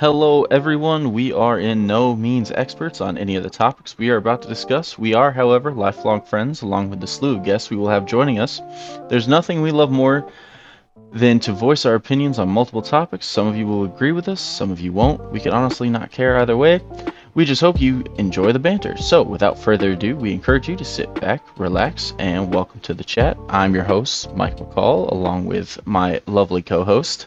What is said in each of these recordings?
Hello, everyone. We are in no means experts on any of the topics we are about to discuss. We are, however, lifelong friends, along with the slew of guests we will have joining us. There's nothing we love more than to voice our opinions on multiple topics. Some of you will agree with us, some of you won't. We can honestly not care either way. We just hope you enjoy the banter. So, without further ado, we encourage you to sit back, relax, and welcome to the chat. I'm your host, Mike McCall, along with my lovely co host.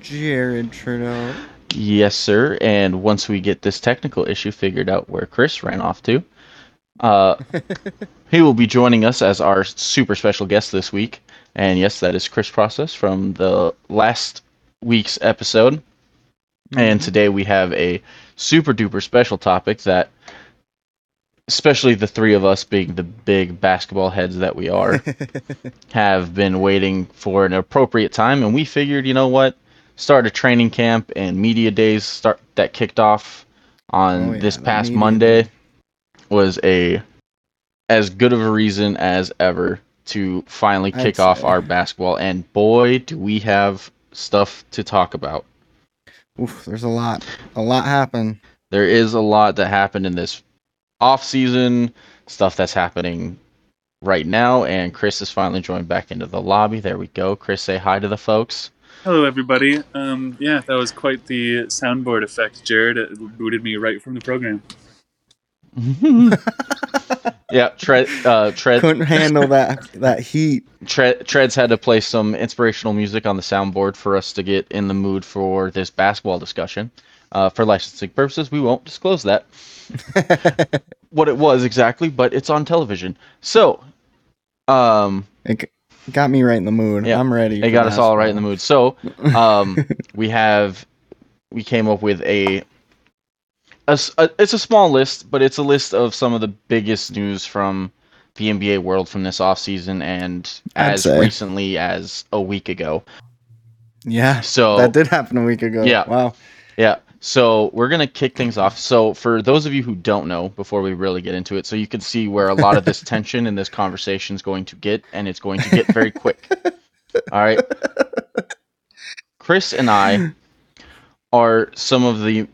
Jared Trudeau. Yes, sir. And once we get this technical issue figured out where Chris ran off to, uh, he will be joining us as our super special guest this week. And yes, that is Chris Process from the last week's episode. Mm-hmm. And today we have a super duper special topic that, especially the three of us being the big basketball heads that we are, have been waiting for an appropriate time. And we figured, you know what? Start a training camp and media days start that kicked off on oh, yeah, this past Monday was a as good of a reason as ever to finally kick off say. our basketball and boy do we have stuff to talk about. Oof, there's a lot. A lot happened. There is a lot that happened in this off season, stuff that's happening right now, and Chris is finally joined back into the lobby. There we go. Chris, say hi to the folks. Hello, everybody. Um, yeah, that was quite the soundboard effect, Jared. It booted me right from the program. yeah, Tread. Uh, Tread couldn't handle that that heat. Tread, Treads had to play some inspirational music on the soundboard for us to get in the mood for this basketball discussion. Uh, for licensing purposes, we won't disclose that what it was exactly, but it's on television. So, um, got me right in the mood. Yeah. I'm ready. It got us all right in the mood. So, um, we have we came up with a, a, a, it's a small list, but it's a list of some of the biggest news from the NBA world from this offseason and as recently as a week ago. Yeah. So that did happen a week ago. Yeah. Wow. Yeah. So we're gonna kick things off. So for those of you who don't know, before we really get into it, so you can see where a lot of this tension and this conversation is going to get, and it's going to get very quick. All right. Chris and I are some of the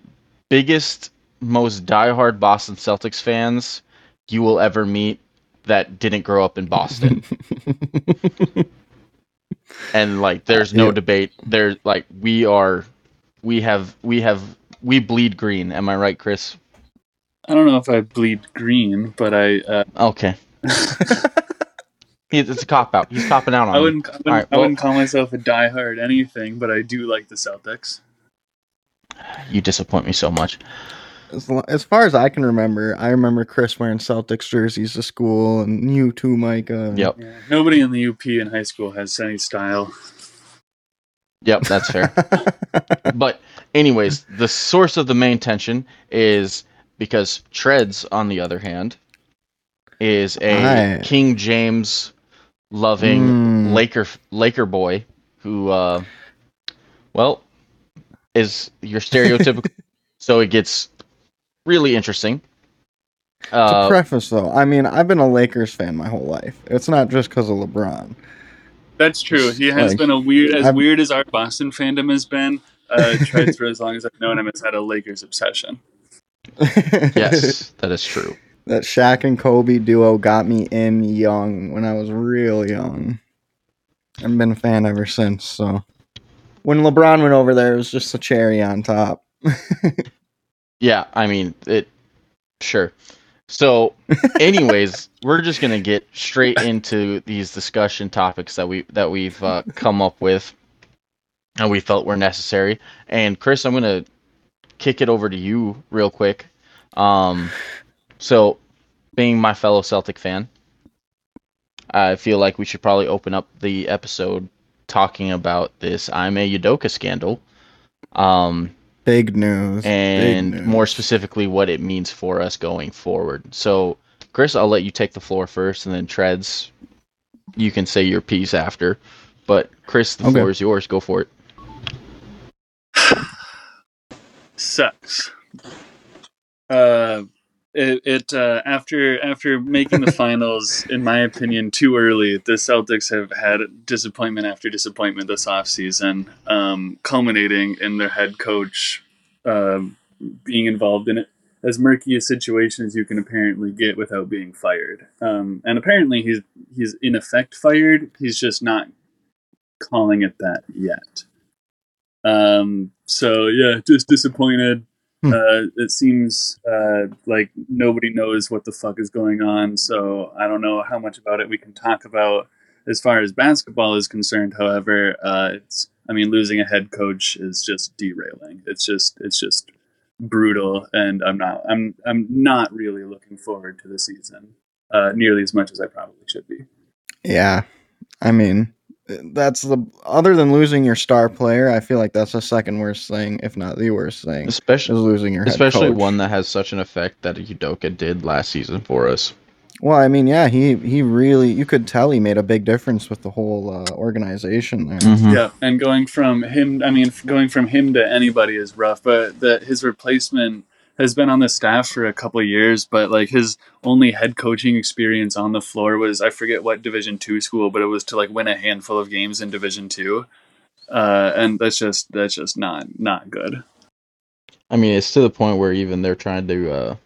biggest, most diehard Boston Celtics fans you will ever meet that didn't grow up in Boston. and like there's uh, no debate. There's like we are we have we have we bleed green. Am I right, Chris? I don't know if I bleed green, but I. Uh... Okay. it's a cop out. He's copping out on. I wouldn't. I wouldn't, right, I wouldn't call myself a diehard anything, but I do like the Celtics. You disappoint me so much. As, as far as I can remember, I remember Chris wearing Celtics jerseys to school, and you too, Micah. Yep. Yeah, nobody in the UP in high school has any style. Yep, that's fair. but anyways, the source of the main tension is because Treads, on the other hand, is a. King James loving mm. Laker Laker boy who, uh, well, is your stereotypical. so it gets really interesting. Uh, to preface, though, I mean, I've been a Lakers fan my whole life. It's not just because of LeBron. That's true. He has like, been a weird, as I've, weird as our Boston fandom has been. Uh, Treads for as long as I've known him has had a Lakers obsession. yes, that is true. That Shaq and Kobe duo got me in young when I was real young. I've been a fan ever since. So when LeBron went over there, it was just a cherry on top. yeah, I mean it. Sure. So, anyways, we're just gonna get straight into these discussion topics that we that we've uh, come up with, and we felt were necessary. And Chris, I'm gonna kick it over to you real quick. Um, so, being my fellow Celtic fan, I feel like we should probably open up the episode talking about this Ime Udoka scandal. Um, Big news. And Big news. more specifically, what it means for us going forward. So, Chris, I'll let you take the floor first, and then Treads, you can say your piece after. But, Chris, the okay. floor is yours. Go for it. Sucks. Uh, it, it uh, after after making the finals, in my opinion, too early. The Celtics have had disappointment after disappointment this offseason, um, culminating in their head coach uh, being involved in it as murky a situation as you can apparently get without being fired. Um, and apparently, he's he's in effect fired. He's just not calling it that yet. Um, so yeah, just disappointed. Hmm. Uh, it seems uh, like nobody knows what the fuck is going on. So I don't know how much about it we can talk about. As far as basketball is concerned, however, uh, it's I mean losing a head coach is just derailing. It's just it's just brutal, and I'm not I'm I'm not really looking forward to the season uh, nearly as much as I probably should be. Yeah, I mean that's the other than losing your star player. I feel like that's the second worst thing, if not the worst thing. Especially losing your especially one that has such an effect that Udoka did last season for us. Well, I mean, yeah, he he really you could tell he made a big difference with the whole uh, organization there. Mm-hmm. Yeah, and going from him, I mean, going from him to anybody is rough, but that his replacement has been on the staff for a couple years, but like his only head coaching experience on the floor was I forget what Division two school, but it was to like win a handful of games in Division two, uh, and that's just that's just not not good. I mean, it's to the point where even they're trying to uh,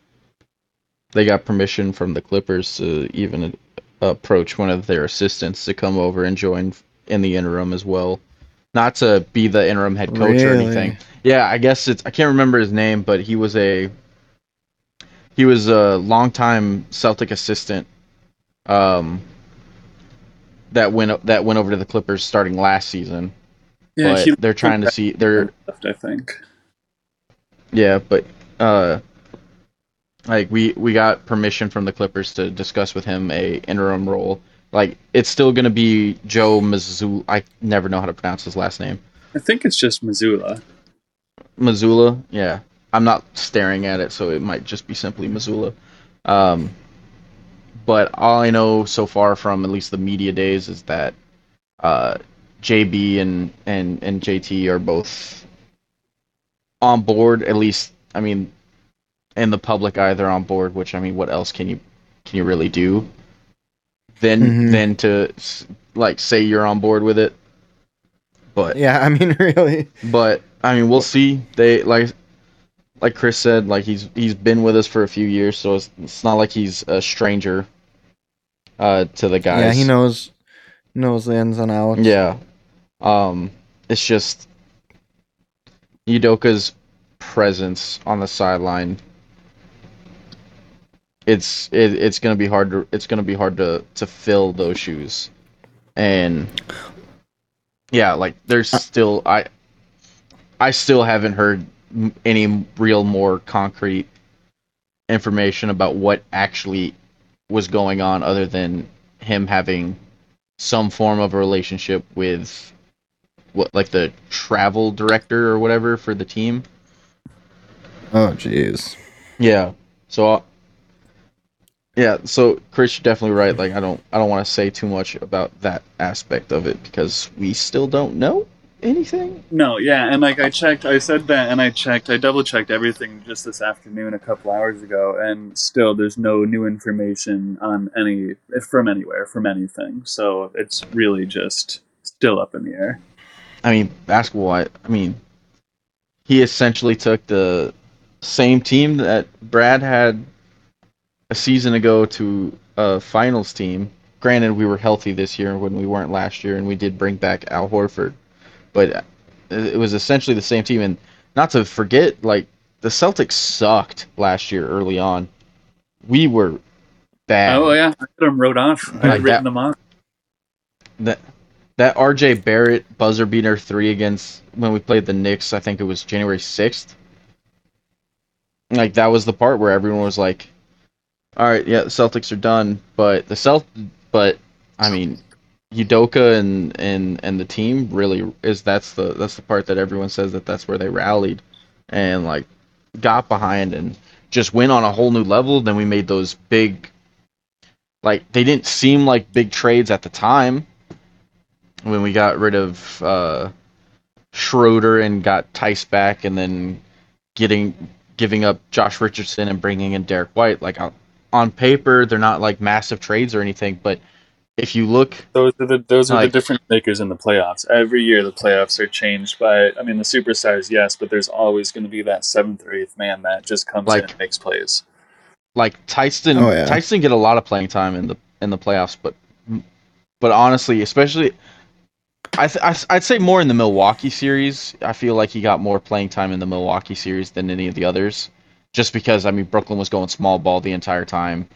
they got permission from the Clippers to even approach one of their assistants to come over and join in the interim as well. Not to be the interim head coach really? or anything. Yeah, I guess it's I can't remember his name, but he was a he was a longtime Celtic assistant um that went that went over to the Clippers starting last season. Yeah, but they're trying to see they're left, I think. Yeah, but uh like we we got permission from the Clippers to discuss with him a interim role. Like it's still gonna be Joe Mazzulla. I never know how to pronounce his last name. I think it's just Missoula. Missoula, yeah. I'm not staring at it, so it might just be simply Missoula. Um, but all I know so far from at least the media days is that uh, JB and, and and JT are both on board. At least, I mean, and the public either on board. Which I mean, what else can you can you really do? Then mm-hmm. than to like say you're on board with it. But yeah, I mean, really. But I mean, we'll see. They like like Chris said, like he's he's been with us for a few years, so it's, it's not like he's a stranger uh, to the guys. Yeah, he knows knows the ins and outs. Yeah, um, it's just Udoka's presence on the sideline it's it, it's gonna be hard to it's gonna be hard to to fill those shoes, and yeah, like there's uh. still I I still haven't heard any real more concrete information about what actually was going on other than him having some form of a relationship with what like the travel director or whatever for the team. Oh jeez. Yeah. So yeah, so Chris, you're definitely right. Like, I don't, I don't want to say too much about that aspect of it because we still don't know anything. No, yeah, and like I checked, I said that, and I checked, I double checked everything just this afternoon, a couple hours ago, and still there's no new information on any from anywhere from anything. So it's really just still up in the air. I mean, basketball. I, I mean, he essentially took the same team that Brad had a season ago to a finals team. Granted, we were healthy this year when we weren't last year, and we did bring back Al Horford, but uh, it was essentially the same team. And not to forget, like the Celtics sucked last year early on. We were bad. Oh yeah, I had them wrote off. I had written that, them off. That that R.J. Barrett buzzer beater three against when we played the Knicks. I think it was January sixth. Like that was the part where everyone was like, all right, yeah, the Celtics are done, but the Celt, but I mean, Udoka and and and the team really is that's the that's the part that everyone says that that's where they rallied and like got behind and just went on a whole new level. Then we made those big, like they didn't seem like big trades at the time when we got rid of uh, Schroeder and got Theis back, and then getting giving up Josh Richardson and bringing in Derrick White. Like on, on paper, they're not like massive trades or anything, but if you look, Those are the those are Like- the difference makers in the playoffs. Every year the playoffs are changed by I mean the superstars, yes, but there's always going to be that seventh or eighth man that just comes in and makes plays. like Tyson, Oh, yeah. Tyson get a lot of playing time in the in the playoffs, but but honestly, especially. I th- I s- I'd say more in the Milwaukee series. I feel like he got more playing time in the Milwaukee series than any of the others, just because I mean Brooklyn was going small ball the entire time,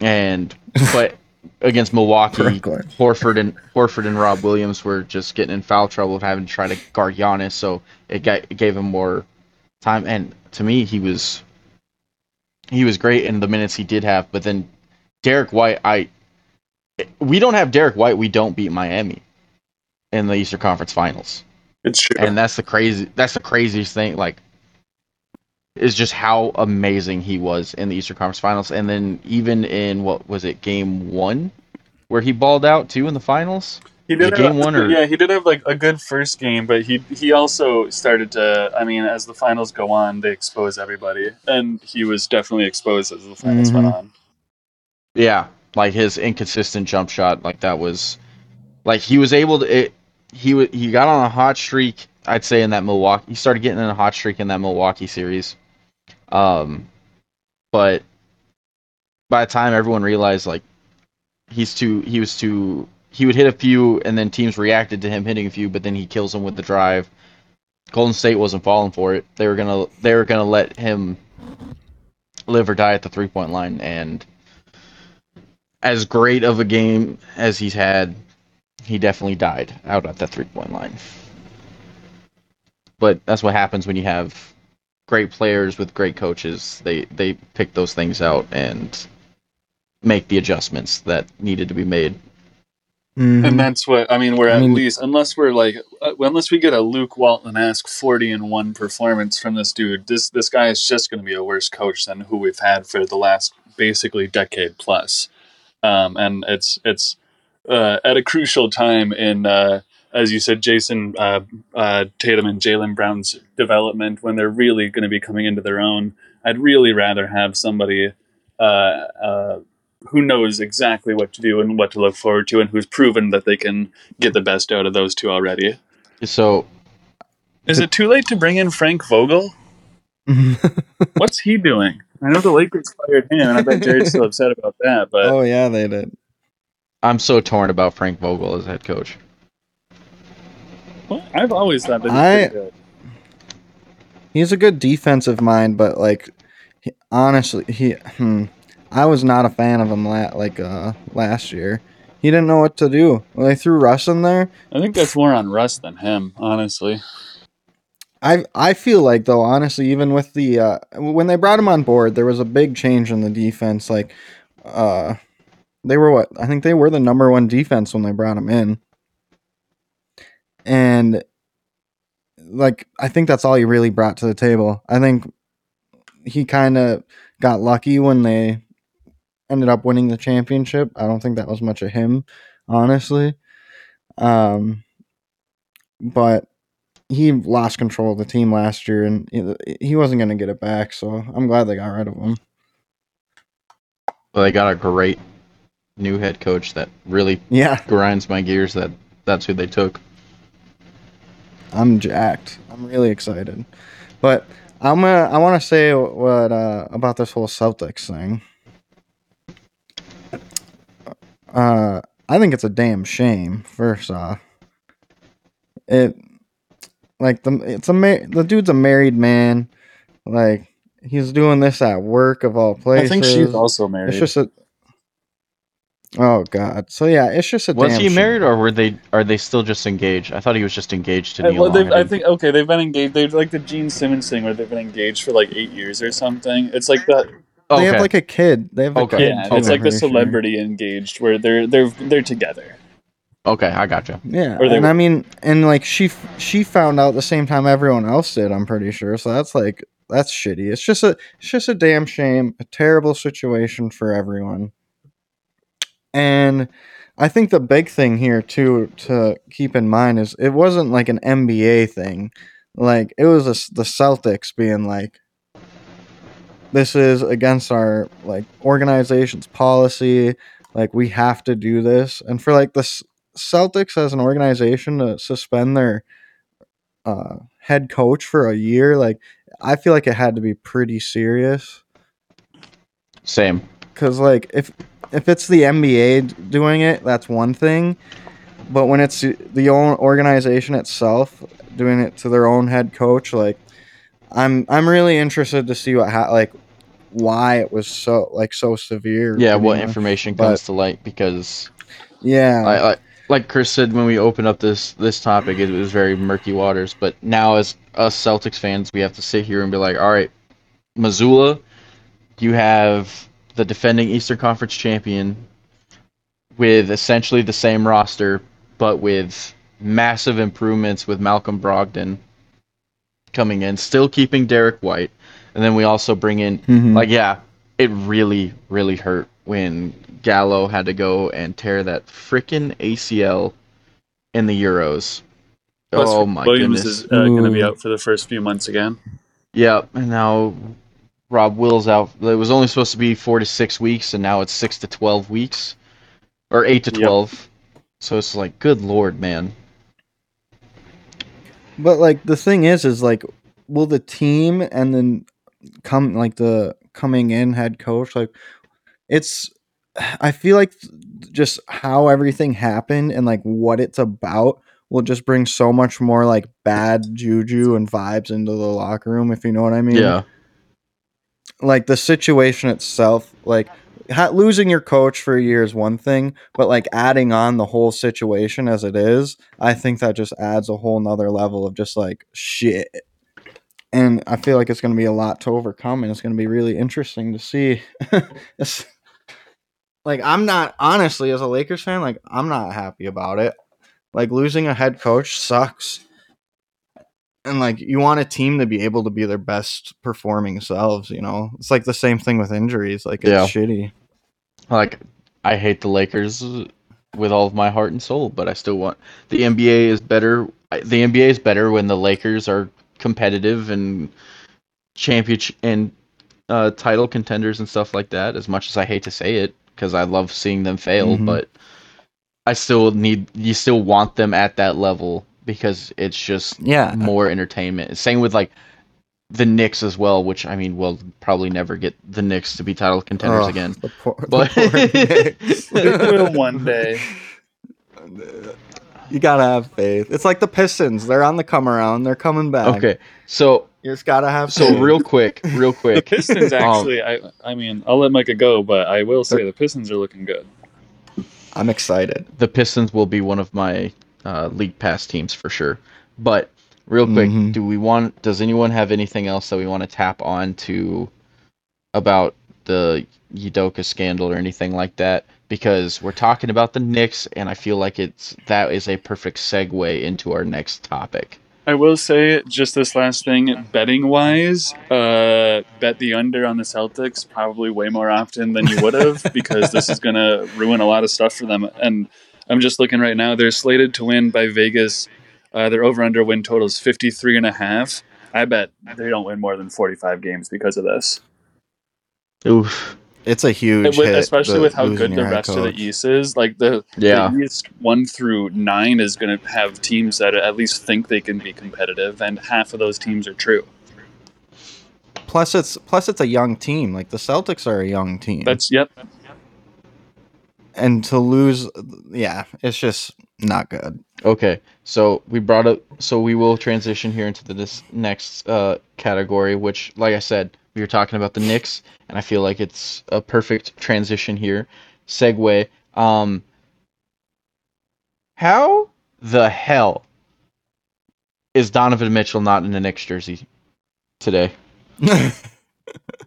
and but against Milwaukee, Brooklyn. Horford and Horford and Rob Williams were just getting in foul trouble of having to try to guard Giannis, so it, got, it gave him more time. And to me, he was he was great in the minutes he did have. But then Derrick White, I we don't have Derrick White, we don't beat Miami in the Eastern Conference Finals, It's true. and that's the crazy that's the craziest thing. Like is just how amazing he was in the Eastern Conference Finals, and then even in what was it, Game One, where he balled out too in the finals. He did have, game one or- yeah, he did have like a good first game, but he he also started to. I mean, as the finals go on, they expose everybody, and he was definitely exposed as the finals went Mhm. on. Yeah, like his inconsistent jump shot, like that was, like he was able to. It, he he got on a hot streak. I'd say in that Milwaukee, he started getting in a hot streak in that Milwaukee series. Um, but by the time everyone realized like he's too, he was too, he would hit a few, and then teams reacted to him hitting a few, but then he kills them with the drive. Golden State wasn't falling for it. They were gonna, they were gonna let him live or die at the three point line, and as great of a game as he's had, he definitely died out at that three point line. But that's what happens when you have great players with great coaches. They they pick those things out and make the adjustments that needed to be made. Mhm. And that's what I mean. We're I at mean- least, unless we're like, uh, unless we get a Luke Walton esque forty and one performance from this dude, this this guy is just going to be a worse coach than who we've had for the last basically decade plus. Um, and it's it's uh, at a crucial time in, uh, as you said, Jason uh, uh, Tatum and Jaylen Brown's development when they're really going to be coming into their own. I'd really rather have somebody. Uh, uh, who knows exactly what to do and what to look forward to, and who's proven that they can get the best out of those two already. So Is it too late to bring in Frank Vogel? What's he doing? I know the Lakers fired him, and I bet Jared's still upset about that. But oh yeah, they did. I'm so torn about Frank Vogel as head coach. Well, I've always thought that he's I- pretty good. He's a good defensive mind, but like he, honestly, he hmm, I was not a fan of him la- like uh last year. He didn't know what to do. When they threw Russ in there, I think that's more on Russ than him, honestly. I I feel like though honestly, even with the uh, when they brought him on board, there was a big change in the defense. Like, uh, they were what I think they were the number one defense when they brought him in, and like I think that's all he really brought to the table. I think he kind of got lucky when they ended up winning the championship. I don't think that was much of him, honestly. Um, but he lost control of the team last year, and he- wasn't going to get it back. So I'm glad they got rid of him. But they got a great new head coach that really Yeah, grinds my gears. That that's who they took. I'm jacked. I'm really excited. But I'm gonna. I want to say what uh, about this whole Celtics thing. Uh, I think it's a damn shame. First off, it like the it's a ma- the dude's a married man. Like he's doing this at work of all places. I think she's also married. It's just a. Oh God! So yeah, it's just a. Was damn he shame. married or were they? Are they still just engaged? I thought he was just engaged to Uh, Neil. well, Long. I think okay, they've been engaged. They've like the Gene Simmons thing where they've been engaged for like eight years or something. It's like that. They Okay. have like a kid. They have a Okay. kid. Yeah, it's like the pretty sure. celebrity engaged where they're they're they're together. okay, I gotcha. Yeah, Or and were- I mean, and like she f- she found out the same time everyone else did. I'm pretty sure. So that's like that's shitty. It's just a it's just a damn shame. A terrible situation for everyone. And I think the big thing here too to keep in mind is it wasn't like an NBA thing. like it was a the Celtics being like, this is against our like organization's policy. Like we have to do this, and for like the S- Celtics as an organization to suspend their uh, head coach for a year, like I feel like it had to be pretty serious. Same. Because like if if it's the NBA doing it, that's one thing. But when it's the own organization itself doing it to their own head coach, like I'm I'm really interested to see what ha- like why it was so like so severe. Yeah, what much. information but- comes to light because Yeah, I, I like Chris said when we opened up this this topic, it was very murky waters. But now, as us Celtics fans, we have to sit here and be like, all right, Mazzulla, you have the defending Eastern Conference champion with essentially the same roster, but with massive improvements with Malcolm Brogdon coming in, still keeping Derrick White, and then we also bring in Mhm. like yeah, it really really hurt when Gallo had to go and tear that freaking ACL in the Euros. Plus, oh my Williams goodness. is uh, going to be out for the first few months again. Yep, and now Rob Will's out. It was only supposed to be four to six weeks, and now it's six to twelve weeks, or eight to Yep. twelve. So it's like, good lord, man. But like the thing is, is like, will the team and then come like the coming in head coach like it's I feel like just how everything happened and like what it's about will just bring so much more like bad juju and vibes into the locker room if you know what I mean. Yeah, Like the situation itself, like ha- losing your coach for a year is one thing, but like adding on the whole situation as it is, I think that just adds a whole nother level of just like shit. And I feel like it's going to be a lot to overcome, and it's going to be really interesting to see. Like I'm not honestly as a Lakers fan, like I'm not happy about it. Like losing a head coach sucks. And like you want a team to be able to be their best performing selves, you know. It's like the same thing with injuries. Like it's Yeah. shitty. like I hate the Lakers with all of my heart and soul, but I still want the NBA is better. The NBA is better when the Lakers are competitive and championship and uh, title contenders and stuff like that. As much as I hate to say it, because I love seeing them fail, Mhm. but I still need you still want them at that level because it's just Yeah. more entertainment. Same with like the Knicks as well, which I mean, we'll probably never get the Knicks to be title contenders Ugh, again. the poor- the But- poor Knicks. One day. You gotta have faith. It's like the Pistons. They're on the come around. They're coming back. Okay, so You just gotta have so faith. real quick, real quick. The quick. Pistons Um, actually, I, I mean, I'll let Micah go, but I will say the Pistons are looking good. I'm excited. the Pistons will be one of my uh, league pass teams for sure. But real quick, Mhm. do we want? Does anyone have anything else that we want to tap on to about the Udoka scandal or anything like that? Because we're talking about the Knicks, and I feel like it's that is a perfect segue into our next topic. I will say just this last thing, betting wise, uh, bet the under on the Celtics probably way more often than you would have because this is going to ruin a lot of stuff for them. And I'm just looking right now; they're slated to win by Vegas. Uh, their over under win total is 53 and a half. I bet they don't win more than 45 games because of this. Oof. It's a huge And with- hit, especially with how good the your head rest of the. East is. Like the, Yeah. the East one through nine is going to have teams that at least think they can be competitive, and half of those teams are true. Plus, it's plus it's a young team. Like the Celtics are a young team. That's yep. And to lose, yeah, it's just not good. Okay, so we brought up, so we will transition here into the, this next uh, category, which, like I said, we were talking about the Knicks, and I feel like it's a perfect transition here. Segue. Um, how the hell is Donovan Mitchell not in the Knicks jersey today?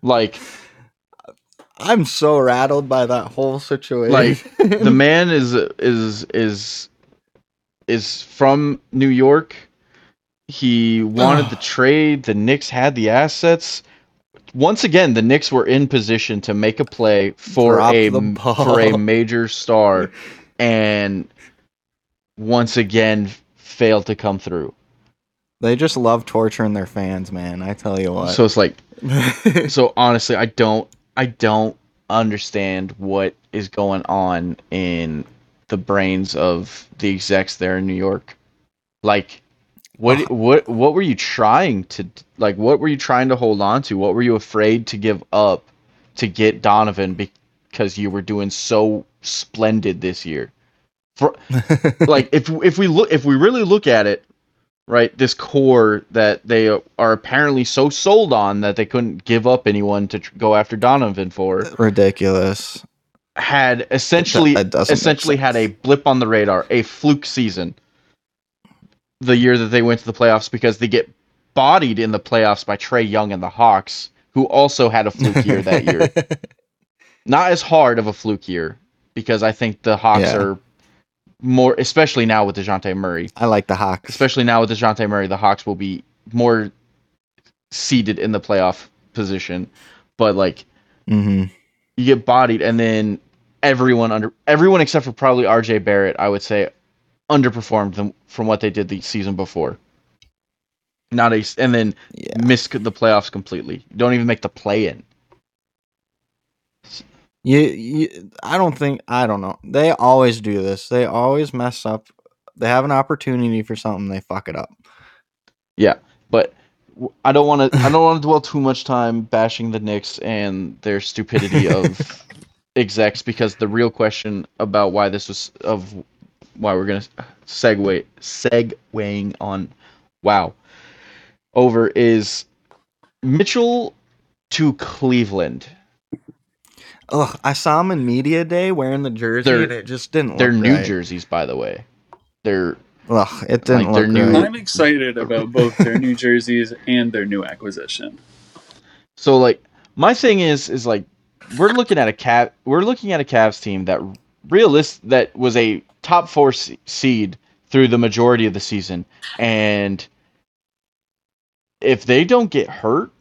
Like, I'm so rattled by that whole situation. Like, the man is is is is from New York. He wanted the trade. The Knicks had the assets. Once again, the Knicks were in position to make a play for Drop a for a major star, and once again failed to come through. They just love torturing their fans, man. I tell you what. So it's like, so honestly, I don't, I don't understand what is going on in the brains of the execs there in New York. Like, what, what, what were you trying to, like, what were you trying to hold on to? What were you afraid to give up to get Donovan because you were doing so splendid this year? For, like, if if we look, if we really look at it, right, this core that they are apparently so sold on that they couldn't give up anyone to tr- go after Donovan for ridiculous. had essentially That essentially had a blip on the radar, a fluke season. The year that they went to the playoffs because they get bodied in the playoffs by Trae Young and the Hawks, who also had a fluke year that year. Not as hard of a fluke year because I think the Hawks Yeah. are more, especially now with Dejounte Murray. I like the Hawks. Especially now with Dejounte Murray, the Hawks will be more seated in the playoff position. But like hmm you get bodied and then everyone under everyone except for probably RJ Barrett, I would say, underperformed them from what they did the season before. Not a and then Yeah. miss the playoffs completely. Don't even make the play in. You, you, I don't think I don't know. They always do this. They always mess up. They have an opportunity for something, they fuck it up. Yeah, but I don't want to. I don't want to dwell too much time bashing the Knicks and their stupidity of execs because the real question about why this was of why we're gonna segue segueing on wow over is Mitchell to Cleveland. Ugh, I saw him in media day wearing the jersey, They're- and it just didn't. They're look new right. jerseys, by the way. They're Ugh, it didn't Like, look new- right. I'm excited about both their new jerseys and their new acquisition. So like my thing is is like we're looking at a cat we're looking at a Cavs team that realist that was a top 4 se- seed through the majority of the season and if they don't get hurt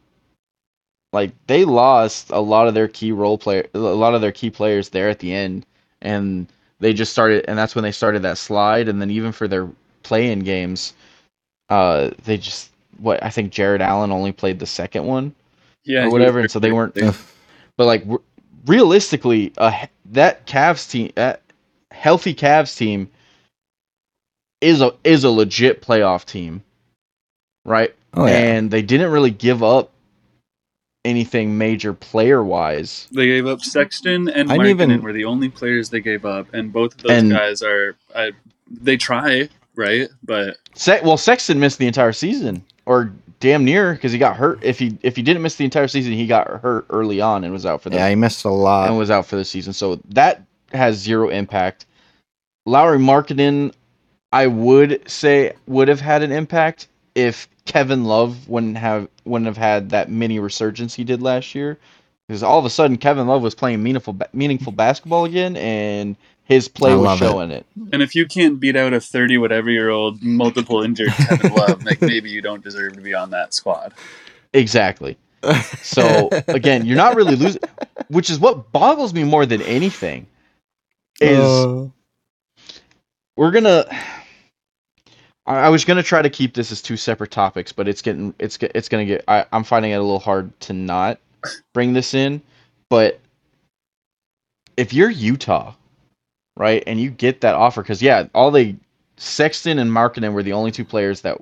like they lost a lot of their key role player a lot of their key players there at the end and they just started and that's when they started that slide and then even for their play-in games uh they just what I think Jarrett Allen only played the second one Yeah, or whatever, and so they weren't. Ugh. But like r- realistically, uh, that Cavs team, that healthy Cavs team, is a is a legit playoff team, right? Oh yeah. And they didn't really give up anything major player wise. They gave up Sexton and I Markkanen even- were the only players they gave up, and both of those And- guys are. Uh, they try right, but Se- well, Sexton missed the entire season, or damn near, because he got hurt. If he if he didn't miss the entire season, he got hurt early on and was out for the yeah, he missed a lot. and was out for the season. So that has zero impact. Lauri Markkanen, I would say would have had an impact if Kevin Love wouldn't have wouldn't have had that mini resurgence he did last year. Because all of a sudden Kevin Love was playing meaningful meaningful basketball again, and his play I was love it. showing it. and if you can't beat out a thirty whatever year old multiple injured Kevin Love, like maybe you don't deserve to be on that squad. Exactly. So again, you're not really losing, which is what boggles me more than anything. Is Uh, we're gonna I, I was gonna try to keep this as two separate topics, but it's getting it's it's gonna get I, I'm finding it a little hard to not bring this in. But if you're Utah, right, and you get that offer, because yeah, all they Sexton and Markkanen were the only two players that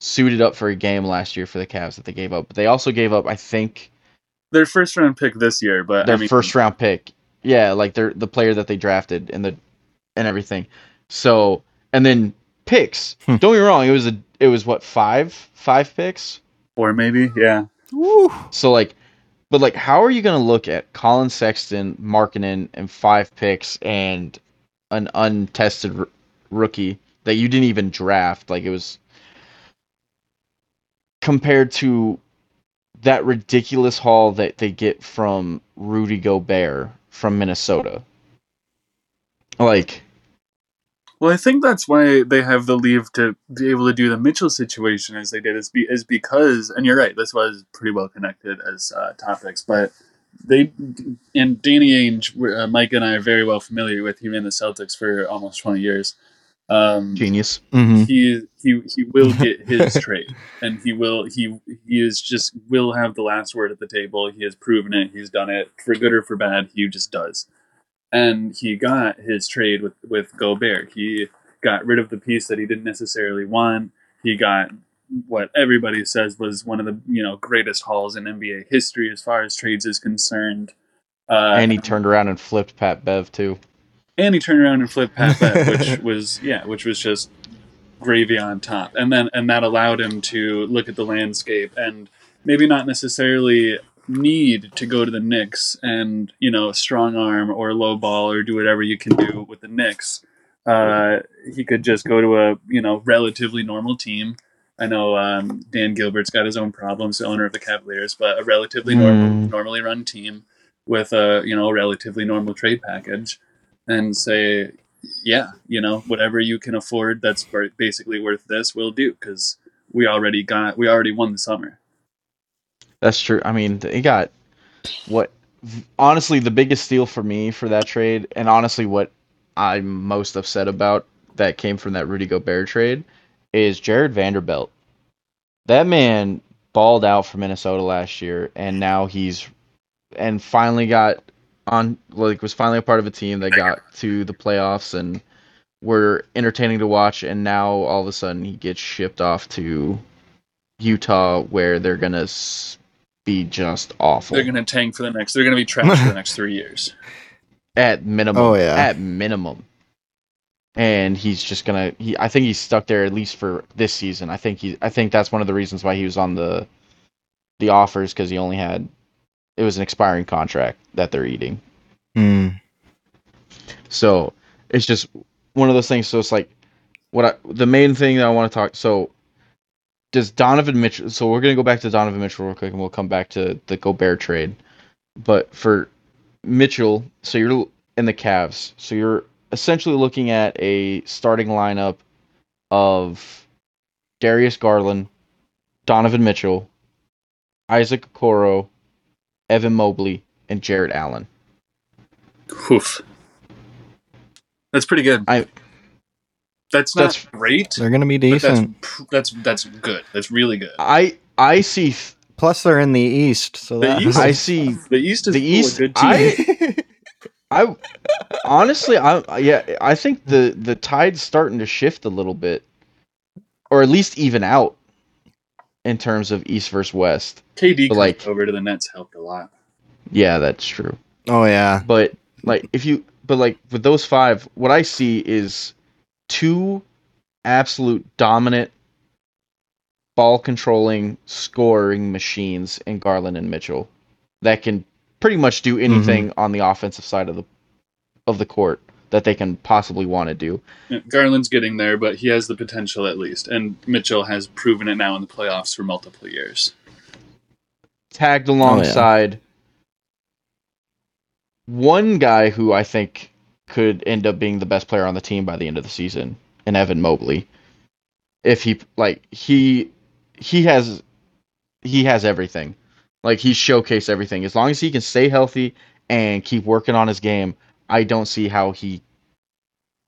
suited up for a game last year for the Cavs that they gave up. But they also gave up, I think, Their first round pick this year, but their I mean, first round pick. Yeah, like they're the player that they drafted and the and everything. So and then picks. Hmm. Don't get me wrong, it was a it was what five five picks. or maybe yeah. woo. So like, but like, how are you gonna look at Collin Sexton, Markkanen, and five picks and an untested r- rookie that you didn't even draft? Like it was compared to that ridiculous haul that they get from Rudy Gobert from Minnesota. Like, Well, I think that's why they have the leave to be able to do the Mitchell situation as they did is, be, is because, and you're right, this was pretty well connected as uh, topics, but they and Danny Ainge, uh, Mike and I are very well familiar with. He ran the Celtics for almost 20 years. Um, Genius. Mhm. he he he will get his trade, and he will he he is just will have the last word at the table. He has proven it. He's done it for good or for bad. He just does, and he got his trade with with Gobert. He got rid of the piece that he didn't necessarily want. He got what everybody says was one of the you know greatest hauls in NBA history as far as trades is concerned. Uh, and he turned around and flipped Pat Bev too. and he turned around and flipped Pat Bev, which was yeah, which was just gravy on top. And then and that allowed him to look at the landscape and maybe not necessarily need to go to the Knicks and you know strong arm or low ball or do whatever you can do with the Knicks. Uh, he could just go to a you know relatively normal team. I know um, Dan Gilbert's got his own problems, the owner of the Cavaliers, but a relatively normal, Mm. normally run team with a you know relatively normal trade package and say, yeah, you know, whatever you can afford that's basically worth this, we'll do because we already got, we already won the summer. That's true. I mean, he got what honestly the biggest steal for me for that trade, and honestly what I'm most upset about that came from that Rudy Gobert trade is Jarred Vanderbilt. That man balled out for Minnesota last year, and now he's and finally got on like was finally a part of a team that got to the playoffs and were entertaining to watch. And now all of a sudden he gets shipped off to Utah, where they're gonna s- be just awful They're going to tank for the next, they're going to be trash for the next three years. at minimum. Oh, yeah. at minimum. And he's just gonna. He, I think he's stuck there at least for this season. I think he. I think that's one of the reasons why he was on the, the offers because he only had, it was an expiring contract that they're eating. Mm. So it's just one of those things. So it's like, what I the main thing that I want to talk. So does Donovan Mitchell? So we're gonna go back to Donovan Mitchell real quick, and we'll come back to the Gobert trade. But for Mitchell, so you're in the Cavs. So you're essentially looking at a starting lineup of Darius Garland, Donovan Mitchell, Isaac Okoro, Evan Mobley, and Jarrett Allen. Oof. That's pretty good. I- that's not that's- great, They're gonna be but that's, decent. that's, that's good. That's really good. I I see th- Plus, they're in the East, so The that East- I see The East is The full East- of good teams. I I honestly I yeah I think the the tide's starting to shift a little bit, or at least even out in terms of East versus West. KD But, like- over to the Nets helped a lot. Yeah, that's true. oh yeah, But like if you but like with those five, what I see is two absolute dominant ball controlling scoring machines in Garland and Mitchell that can pretty much do mm-hmm. anything on the offensive side of the of the court that they can possibly want to do. Yeah, Garland's getting there, but he has the potential at least, and Mitchell has proven it now in the playoffs for multiple years. tagged oh, alongside one guy who I think could end up being the best player on the team by the end of the season, and Evan Mobley. If he like he he has he has everything. Like he showcased everything. As long as he can stay healthy and keep working on his game, I don't see how he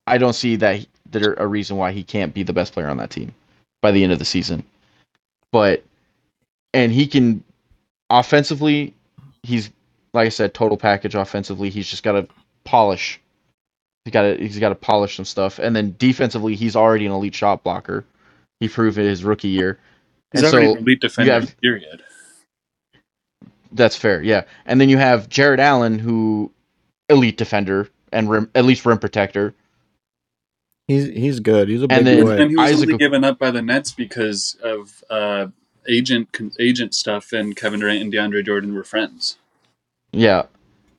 I don't see that he- there a reason why he can't be the best player on that team by the end of the season. But and he can offensively, he's like I said, total package offensively. He's just got to polish. He got to he's got to polish some stuff, and then defensively, he's already an elite shot blocker. He proved it his rookie year, He's and already so an elite defender. have- period. that's fair. Yeah, and then you have Jarrett Allen, who elite defender and rim, at least rim protector. he's he's good. He's a big And then- boy. And he was Isaac- only given up by the Nets because of uh, agent agent stuff, and Kevin Durant and DeAndre Jordan were friends. Yeah,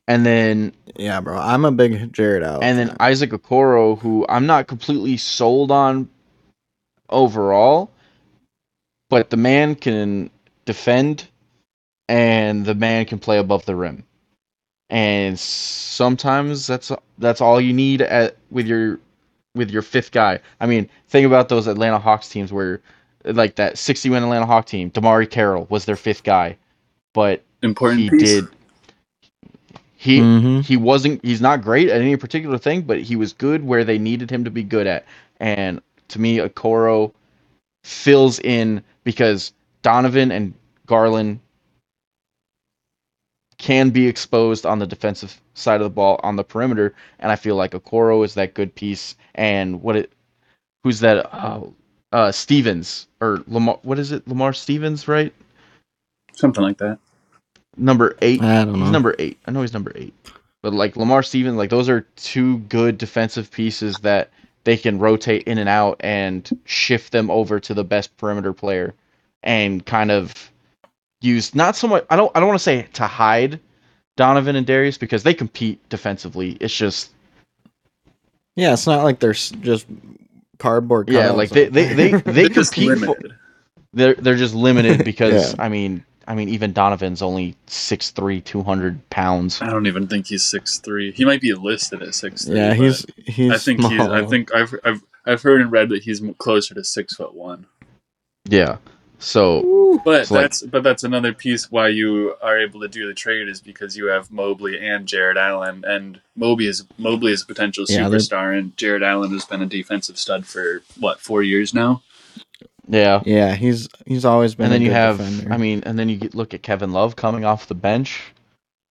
and then yeah, bro. I'm a big Jarrett Allen. and then. Isaac Okoro, who I'm not completely sold on overall, but the man can defend and the man can play above the rim. And sometimes that's that's all you need at with your with your fifth guy. I mean, think about those Atlanta Hawks teams where like that 60 win Atlanta Hawk team, DeMarre Carroll was their fifth guy, but Important he piece. did he Mhm. he wasn't he's not great at any particular thing but he was good where they needed him to be good at And to me, Okoro fills in because Donovan and Garland can be exposed on the defensive side of the ball on the perimeter, and I feel like Okoro is that good piece. And what it, who's that? Uh, uh, Stevens or Lamar? What is it? Lamar Stevens, right? Something like that. Number eight. I don't know. He's number eight. I know he's number eight. But like Lamar Stevens, like those are two good defensive pieces that they can rotate in and out and shift them over to the best perimeter player and kind of use not so much I don't I don't want to say to hide Donovan and Darius because they compete defensively. It's just yeah, it's not like they're just cardboard. yeah, like they they they, they They're compete for, they're they're just limited because Yeah. I mean I mean even Donovan's only 6'3", 200 pounds. I don't even think he's six three. He might be listed at six three. yeah, he's he's. I think he's. I think I've I've I've heard and read that he's closer to six foot one. Yeah. So Ooh. But So, like- that's but that's another piece why you are able to do the trade is because you have Mobley and Jarrett Allen, and Mobley is Mobley is a potential Yeah, superstar, and Jarrett Allen has been a defensive stud for what four years now. Yeah. Yeah, he's he's always been. and then you have defender. I mean, and then you get, look at Kevin Love coming off the bench,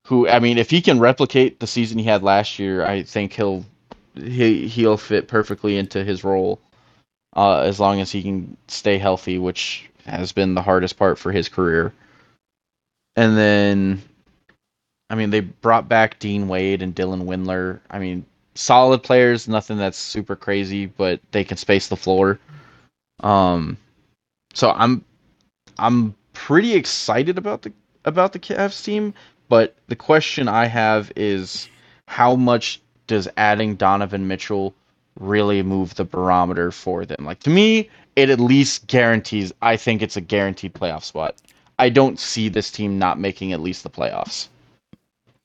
who I mean, if he can replicate the season he had last year, I think he'll he he'll fit perfectly into his role, uh, as long as he can stay healthy, which has been the hardest part for his career. And then, I mean, they brought back Dean Wade and Dylan Windler. I mean, solid players, nothing that's super crazy, but they can space the floor. Um, so I'm I'm pretty excited about the about the Cavs team, but the question I have is how much does adding Donovan Mitchell really move the barometer for them? Like to me, it at least guarantees I think it's a guaranteed playoff spot. I don't see this team not making at least the playoffs.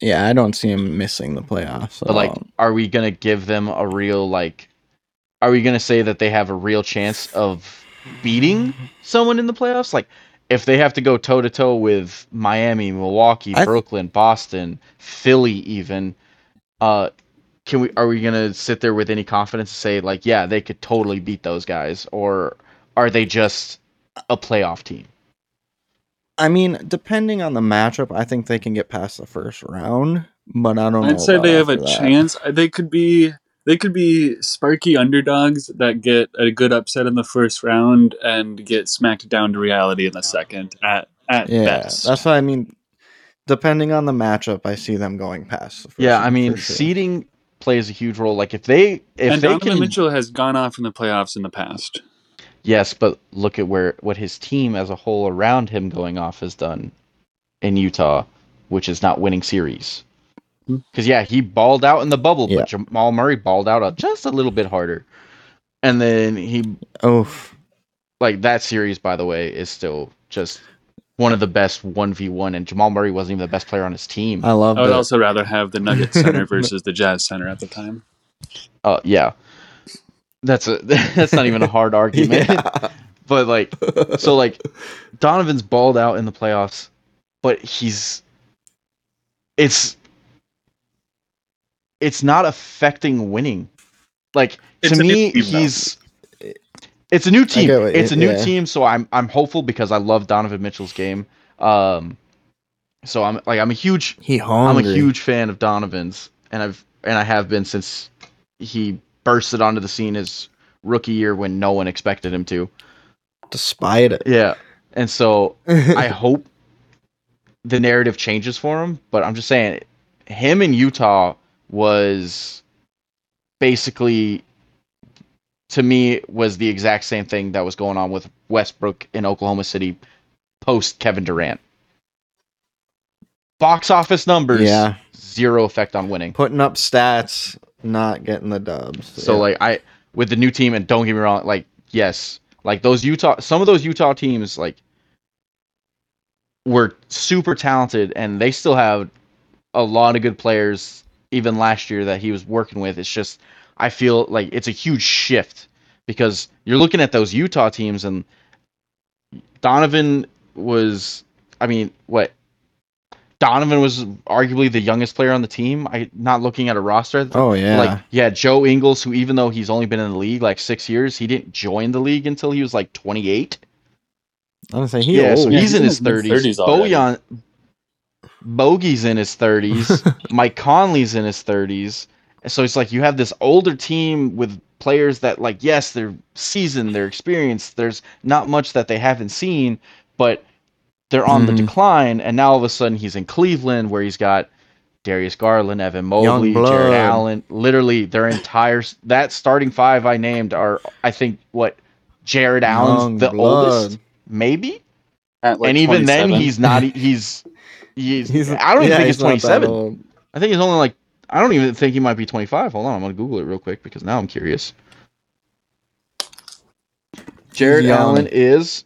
yeah, I don't see him missing the playoffs. But like, Um, are we gonna give them a real like? Are we gonna say that they have a real chance of beating someone in the playoffs? Like, if they have to go toe to toe with Miami, Milwaukee, I Brooklyn, Boston, Philly, even, uh, can we? Are we gonna sit there with any confidence to say like, yeah, they could totally beat those guys, or are they just a playoff team? I mean, depending on the matchup, I think they can get past the first round. But I don't. know I'd say about they have a that. chance. They could be they could be sparky underdogs that get a good upset in the first round and get smacked down to reality in the second at at Yeah, best. that's what I mean. Depending on the matchup, I see them going past. The first Yeah, I mean, for sure. seeding plays a huge role. Like if they if and they Donovan can Mitchell has gone off in the playoffs in the past. Yes, but look at where what his team as a whole around him going off has done in Utah, which is not winning series. Because yeah, he balled out in the bubble, Yeah. but Jamal Murray balled out a, just a little bit harder. And then he Oof. like that series, by the way, is still just one of the best one v one, and Jamal Murray wasn't even the best player on his team. I love I would it. also rather have the Nuggets center versus the Jazz center at the time. Uh, yeah, that's a that's not even a hard argument. Yeah. But like, so like Donovan's balled out in the playoffs, but he's it's it's not affecting winning. Like It's to me, team, though. he's it's a new team. get what It's a new yeah. team, so I'm I'm hopeful because I love Donovan Mitchell's game. Um, so I'm like I'm a huge he I'm a huge fan of Donovan's, and I've and I have been since he bursted onto the scene his rookie year when no one expected him to. despite it. Yeah, and so I hope the narrative changes for him. But I'm just saying, him in Utah was basically, to me, was the exact same thing that was going on with Westbrook in Oklahoma City post Kevin Durant. Box office numbers, yeah, zero effect on winning. putting up stats, not getting the dubs. So Yeah. like I with the new team, and don't get me wrong, like yes, like those Utah, some of those Utah teams like were super talented, and they still have a lot of good players. Even last year that he was working with, it's just I feel like it's a huge shift because you're looking at those Utah teams, and Donovan was, I mean, what Donovan was arguably the youngest player on the team. I not looking at a roster. Oh yeah. Like yeah, Joe Ingles, who even though he's only been in the league like six years, he didn't join the league until he was like 28. I'm gonna say he yeah, so old. Yeah, he's, he's in in his his 30s. 30s. Bojan, Bogey's in his 30s. Mike Conley's in his 30s. So it's like you have this older team with players that, like, yes, they're seasoned, they're experienced. There's not much that they haven't seen, but they're on the Mhm. decline. And now all of a sudden he's in Cleveland where he's got Darius Garland, Evan Mobley, Jarrett. Allen. Literally, their entire that starting five I named are, I think, what Jarrett Allen's Young the blood. oldest, maybe At, like, and even then he's not he's he's, He's- I don't even yeah, think he's not that 27. I think he's only like I don't even think he might be 25. Hold on, I'm going to google it real quick because now I'm curious. Jarrett young. Allen is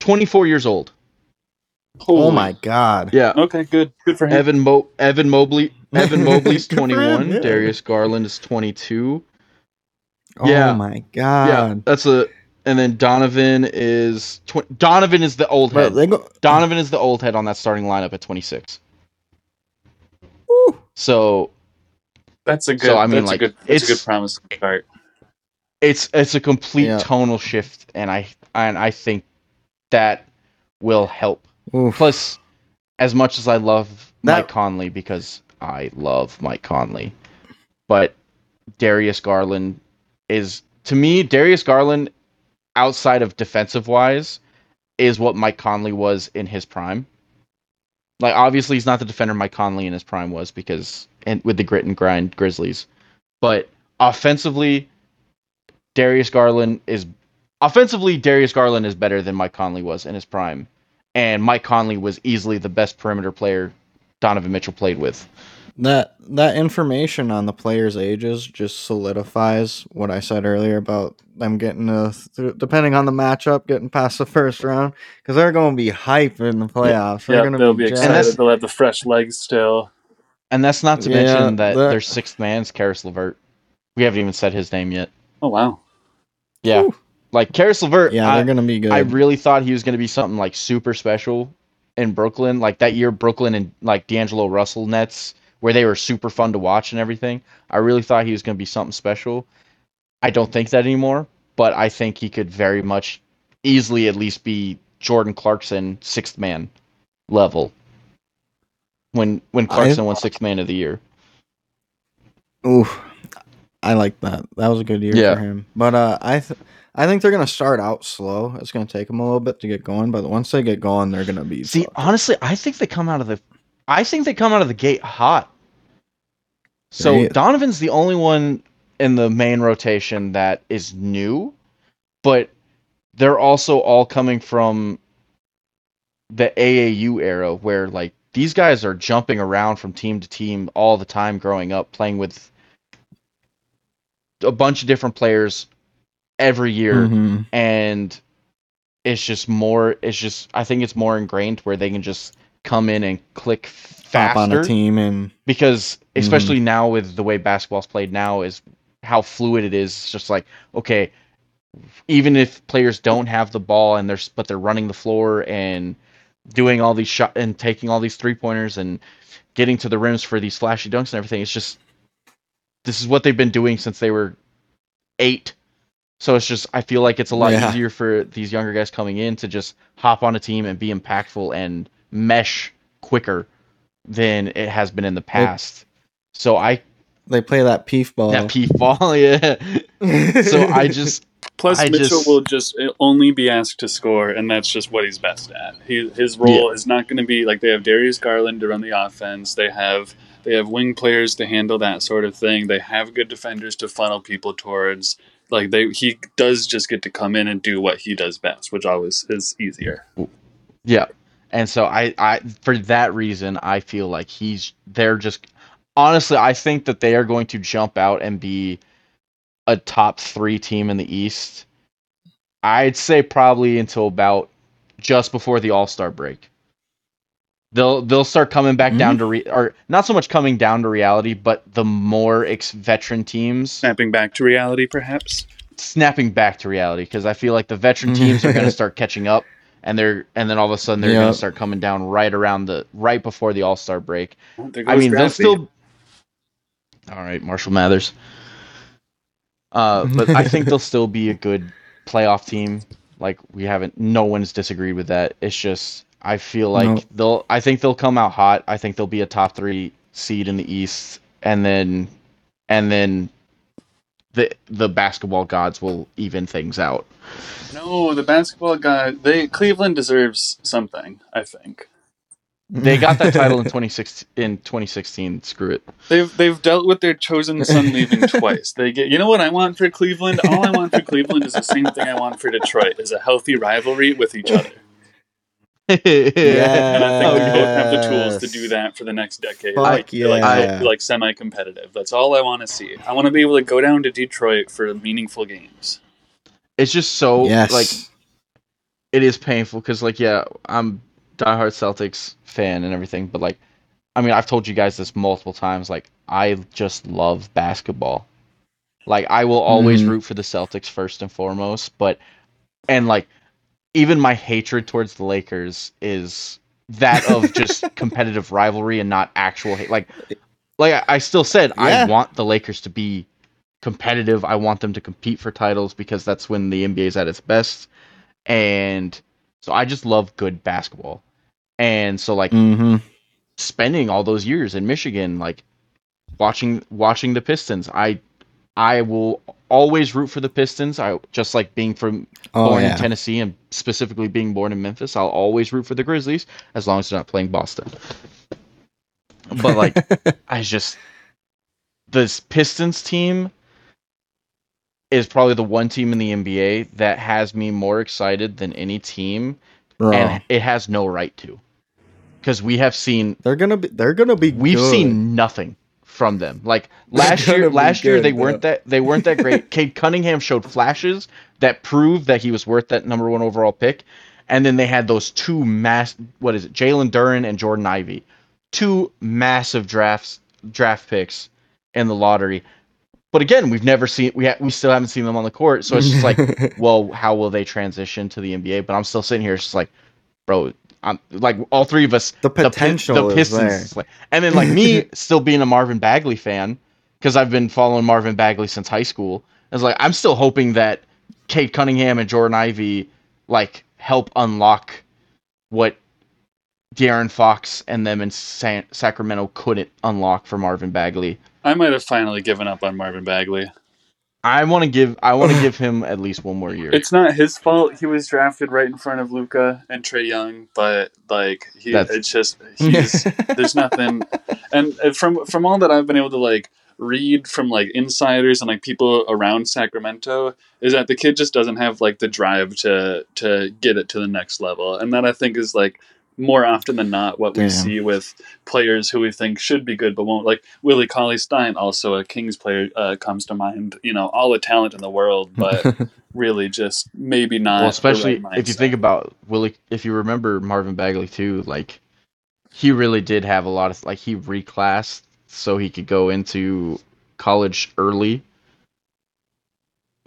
24 years old. Oh my god. Yeah. Okay, good. Good for him. Evan Mo- Evan Mobley Evan Mobley's Good for him, 21, yeah. Darius Garland is 22. Oh Yeah. my yeah, god. that's a and then Donovan is tw- Donovan is the old head. they go. Donovan is the old head on that starting lineup at 26. Woo. So That's a good. So, I mean, that's like, a good. That's a good promise to start. it's it's a complete Yeah. tonal shift and I and I think that will help. Oof. Plus as much as I love That- Mike Conley because I love Mike Conley, but Darius Garland is to me Darius Garland outside of defensive wise is what Mike Conley was in his prime. Like obviously he's not the defender Mike Conley in his prime was because and with the grit and grind Grizzlies. But offensively Darius Garland is offensively Darius Garland is better than Mike Conley was in his prime. And Mike Conley was easily the best perimeter player Donovan Mitchell played with. That that information on the players' ages just solidifies what I said earlier about them getting uh th- depending on the matchup, getting past the first round because they're going to be hype in the playoffs. They're Yeah, going to they'll be, be excited. They'll have the fresh legs still. And that's not to Yeah, mention that that- their sixth man's Karis LeVert. We haven't even said his name yet. Oh wow. Yeah. Whew. Like Karis LeVert, Yeah, I, they're going to be good. I really thought he was going to be something like super special in Brooklyn. Like that year, Brooklyn and like D'Angelo Russell Nets, where they were super fun to watch and everything. I really thought he was going to be something special. I don't think that anymore, but I think he could very much easily at least be Jordan Clarkson sixth man level. When when I- Clarkson won sixth man of the year. Oof. I like that. That was a good year Yeah. for him. But uh, I th- I think they're going to start out slow. It's going to take them a little bit to get going, but once they get going, they're going to be See, honestly, I think they come out of the I think they come out of the gate hot. So Donovan's the only one in the main rotation that is new, but they're also all coming from the AAU era where like these guys are jumping around from team to team all the time growing up playing with a bunch of different players every year Mhm. and it's just more it's just i think it's more ingrained where they can just come in and click Hop on a team and because mm-hmm. especially now with the way basketball's played now is how fluid it is. It's just like okay even if players don't have the ball and they're but they're running the floor and doing all these shot and taking all these three pointers and getting to the rims for these flashy dunks and everything it's just this is what they've been doing since they were eight. So it's just I feel like it's a lot Yeah. easier for these younger guys coming in to just hop on a team and be impactful and mesh quicker than it has been in the past. So I they play that peef ball. that peef ball, yeah. So I just Plus, I Mitchell just- will just uh, only be asked to score, and that's just what he's best at. He, his role is not going to be like they have Darius Garland to run the offense. They have they have wing players to handle that sort of thing. They have good defenders to funnel people towards. Like they, he does just get to come in and do what he does best, which always is easier. yeah. And so I I for that reason I feel like he's they're just honestly I think that they are going to jump out and be a top 3 team in the East. I'd say probably until about just before the All-Star break. They'll they'll start coming back down mm-hmm. to re- or not so much coming down to reality, but the more ex- veteran teams Snapping back to reality, perhaps. snapping back to reality because I feel like the veteran teams are going to start catching up and they're and then all of a sudden they're going to start coming down right around the right before the All Star break. I mean, they'll still. All right, Marshall Mathers. Uh, but I think they'll still be a good playoff team. Like we haven't, no one's disagreed with that. It's just I feel like Nope. they'll. I think they'll come out hot. I think they'll be a top three seed in the East, and then, and then, the the basketball gods will even things out. No, the basketball guy. They Cleveland deserves something. I think They got that title in 2016. In 2016, screw it. they've they've dealt with their chosen son leaving twice. They get. You know what I want for Cleveland? All I want for Cleveland is the same thing I want for Detroit: is a healthy rivalry with each other. And I think we both have the tools to do that for the next decade. Fuck like, like, yeah. like semi-competitive. That's all I want to see. I want to be able to go down to Detroit for meaningful games. It's just so yes. like it is painful because like yeah i'm diehard celtics fan and everything but like i mean i've told you guys this multiple times like i just love basketball like i will always Mhm. root for the celtics first and foremost but and like even my hatred towards the lakers is that of just competitive rivalry and not actual hate like like I- still said Yeah. i want the lakers to be competitive. I want them to compete for titles because that's when the NBA is at its best. And so I just love good basketball. And so like hmm spending all those years in Michigan, like watching watching the Pistons, I I will always root for the Pistons. I just like being from Oh born yeah. in Tennessee and specifically being born in Memphis. I'll always root for the Grizzlies as long as they're not playing Boston. But like I just this Pistons team is probably the one team in the NBA that has me more excited than any team, Bro, and it has no right to, because we have seen they're gonna be. They're gonna be. we've good. seen nothing from them. Like last year, last year they weren't that they weren't that great. Cade Cunningham showed flashes that proved that he was worth that number one overall pick, and then they had those two mass what is it, Jalen Duren and Jordan Ivey, two massive drafts draft picks in the lottery. But again, we've never seen we ha- we still haven't seen them on the court, so it's just like well, how will they transition to the NBA? But I'm still sitting here, just like, bro, I'm like all three of us. the the potential the is Pistons, there. is like- and then like me still being a Marvin Bagley fan because I've been following Marvin Bagley since high school. It's like I'm still hoping that Cade Cunningham and Jordan Ivey like help unlock what De'Aaron Fox and them in Sa- Sacramento couldn't unlock for Marvin Bagley. I might have finally given up on Marvin Bagley. I want to give I want to give him at least one more year. It's not his fault. He was drafted right in front of Luka and Trae Young, but like he, That's- it's just he's there's nothing. And and from from all that I've been able to like read from like insiders and like people around Sacramento is that the kid just doesn't have like the drive to to get it to the next level, and that I think is like more often than not what we Damn. see with players who we think should be good but won't. Like Willie Cauley Stein, also a Kings player, uh, comes to mind. You know, all the talent in the world, but really just maybe not. well, especially right if you think about Willie, if you remember Marvin Bagley too, like he really did have a lot of like he reclassed so he could go into college early,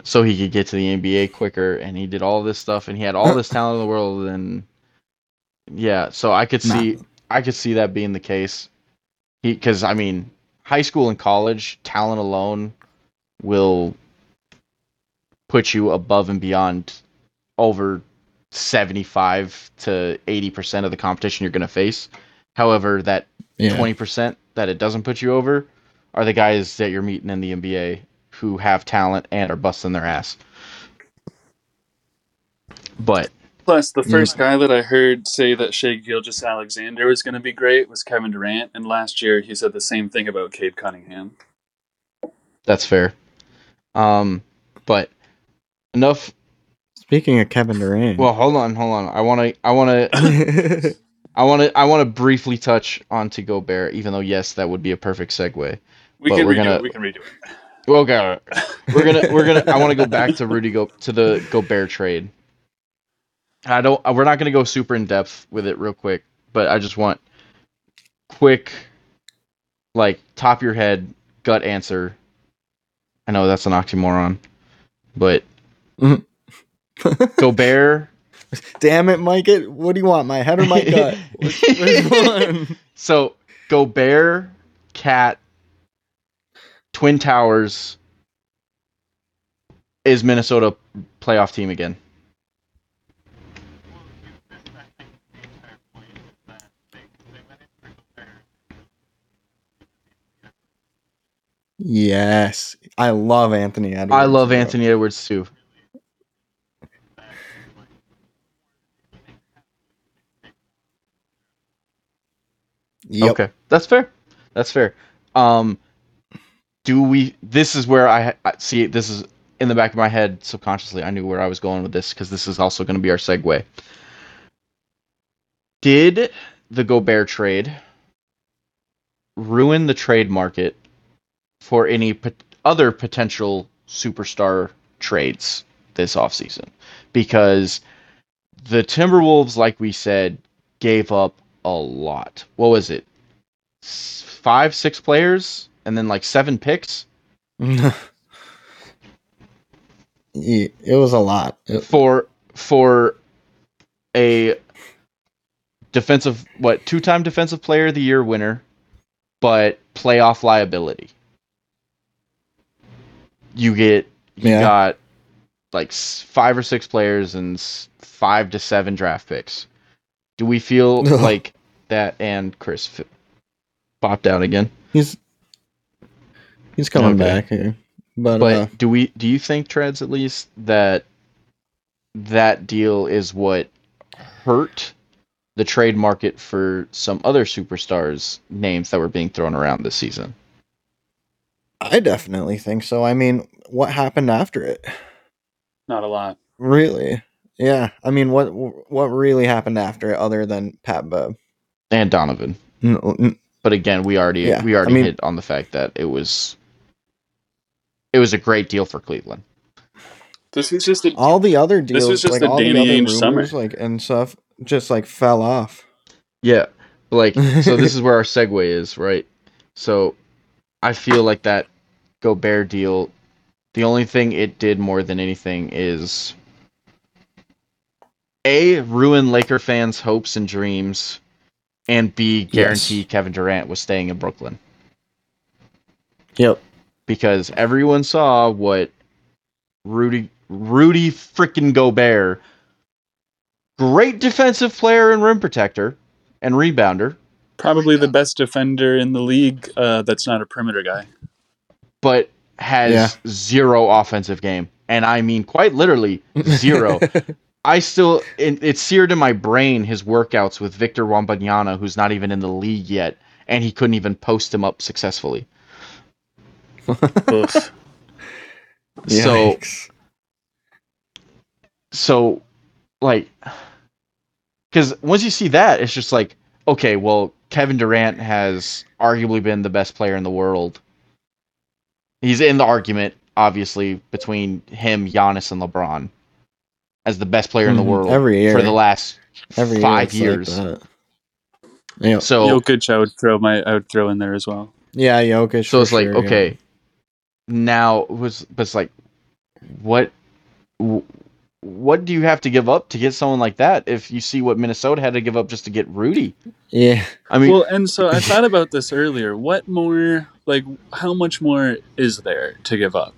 so he could get to the NBA quicker, and he did all this stuff, and he had all this talent in the world, and yeah, so I could see I could see that being the case. He because I mean, high school and college talent alone will put you above and beyond over 75 to 80% of the competition you're going to face. However, that yeah. 20% that it doesn't put you over are the guys that you're meeting in the NBA who have talent and are busting their ass. But Plus, the Yeah. first guy that I heard say that Shai Gilgeous-Alexander was going to be great was Kevin Durant, and last year he said the same thing about Cade Cunningham. that's fair. Um, but enough. Speaking of Kevin Durant, Well, hold on, hold on. I want to, I want to, I want to, I want to briefly touch on to Gobert, even though yes, that would be a perfect segue. We But can we're redo gonna- it. We can redo it. Well, okay, we're gonna we're gonna. I want to go back to Rudy go to the Gobert trade. I don't. We're not gonna go super in depth with it real quick, but I just want quick, like top of your head gut answer. I know that's an oxymoron, but Mhm. Gobert Damn it, Mike! It. What do you want, my head or my gut? Which, which one? So Gobert, Cat, Twin Towers is Minnesota playoff team again. Yes, I love Anthony Edwards. I love. Anthony Edwards too. Yep. Okay, that's fair. That's fair. Um, do we? This is where I, I see. This is in the back of my head subconsciously. I knew where I was going with this because this is also going to be our segue. Did the Gobert trade ruin the trade market for any pot- other potential superstar trades this offseason? Because the Timberwolves, like we said, gave up a lot. What was it? Five, six players, and then like seven picks it was a lot. It- for for a defensive what two time defensive player of the year winner, but playoff liability. You get you Yeah. got like five or six players and five to seven draft picks. Do we feel like that? And Chris f- popped out again. he's he's coming Okay. back here, but, But uh, do we? Do you think Treads at least that that deal is what hurt the trade market for some other superstars names that were being thrown around this season? I definitely think so. I mean, what happened after it? Not a lot. Really? Yeah. I mean, what what really happened after it, other than Pat Bev? And Donovan. N- n- But again, we already Yeah, we already I mean- hit on the fact that it was it was a great deal for Cleveland. This was just a all the other deals, was just like a all the Danny other Ainge summer. rumors, like and stuff, just like fell off. Yeah. Like so this is where our segue is, right? So I feel like that Gobert deal the only thing it did more than anything is A ruin Laker fans' hopes and dreams and B guarantee Yes. Kevin Durant was staying in Brooklyn. Yep. Because everyone saw what Rudy Rudy freaking Gobert great defensive player and rim protector and rebounder probably the best defender in the league. Uh, that's not a perimeter guy. But has Yeah. zero offensive game. And I mean quite literally zero. I still it, it's seared in my brain his workouts with Victor Wembanyama who's not even in the league yet and he couldn't even post him up successfully. Oof. So so like cuz once you see that it's just like okay, well Kevin Durant has arguably been the best player in the world. He's in the argument obviously between him, Giannis and LeBron as the best player in the Mhm. world Every year. for the last Every five it's like years. that. Yep. so Jokic, I would throw my I would throw in there as well. Yeah, Jokic. so for it's like sure, yeah. okay now it was but it's like what wh- what do you have to give up to get someone like that if you see what minnesota had to give up just to get rudy Yeah. i mean well, and so I thought about this earlier. What more, like, how much more is there to give up?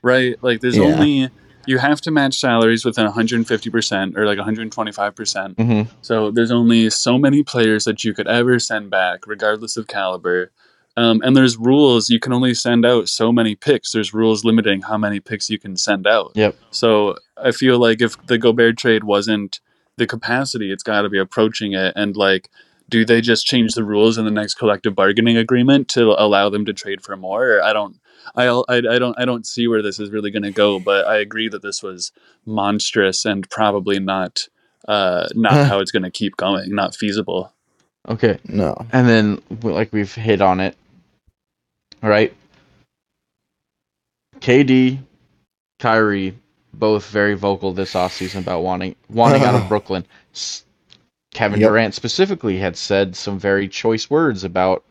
Right? Like, there's Yeah. only, you have to match salaries within 150% or like 125%. mhm. So there's only so many players that you could ever send back, regardless of caliber. Um, and there's rules. You can only send out so many picks. There's rules limiting how many picks you can send out. Yep. So I feel like if the Gobert trade wasn't the capacity, it's got to be approaching it. And like, do they just change the rules in the next collective bargaining agreement to allow them to trade for more? I don't. I, I, I don't I don't see where this is really going to go, but I agree that this was monstrous and probably not uh, not how it's going to keep going, not feasible. Okay No. and then like we've hit on it all right kd kyrie both very vocal this offseason about wanting wanting out of brooklyn kevin Yep. durant specifically had said some very choice words about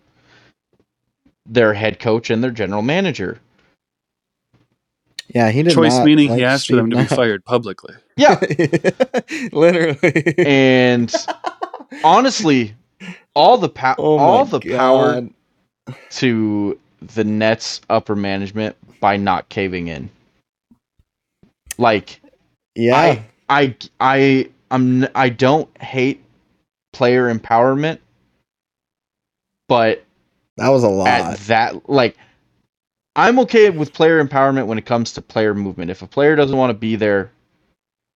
their head coach and their general manager Yeah, he did Choice not meaning like he asked for them to be fired publicly. Yeah, Literally. and honestly, Oh all the power, Oh all the power to the Nets upper management by not caving in. Like Yeah. I I I I'm I don't hate player empowerment, but that was a lot. at that like I'm okay with player empowerment when it comes to player movement. If a player doesn't want to be there,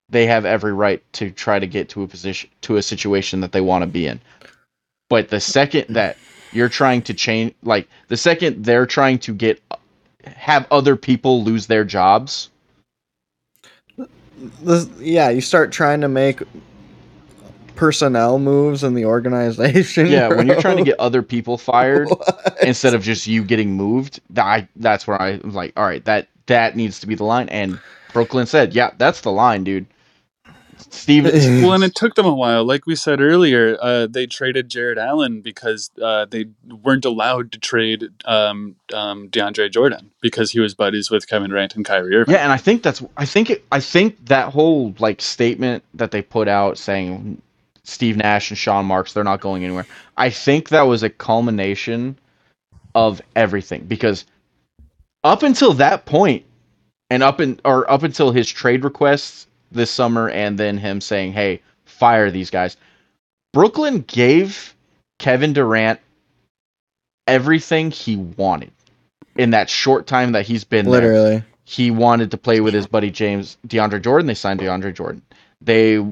they have every right to try to get to a position to a situation that they want to be in. But the second that you're trying to change like the second they're trying to get have other people lose their jobs, This- yeah, you start trying to make personnel moves in the organization. yeah, when you're trying to get other people fired instead of just you getting moved, I, that's where I was like, all right, that that needs to be the line. And Brooklyn said, yeah, that's the line, dude. Steven, Well, and it took them a while. Like we said earlier, uh, they traded Jarrett Allen because uh, they weren't allowed to trade um, um, DeAndre Jordan because he was buddies with Kevin Durant and Kyrie Irving. yeah, and I think that's I think it, I think that whole like statement that they put out saying Steve Nash and Sean Marks they're not going anywhere. I think that was a culmination of everything because up until that point and up in or up until his trade requests this summer and then him saying, "Hey, fire these guys." Brooklyn gave Kevin Durant everything he wanted in that short time that he's been there Literally. he wanted to play with his buddy James DeAndre Jordan. They signed DeAndre Jordan. They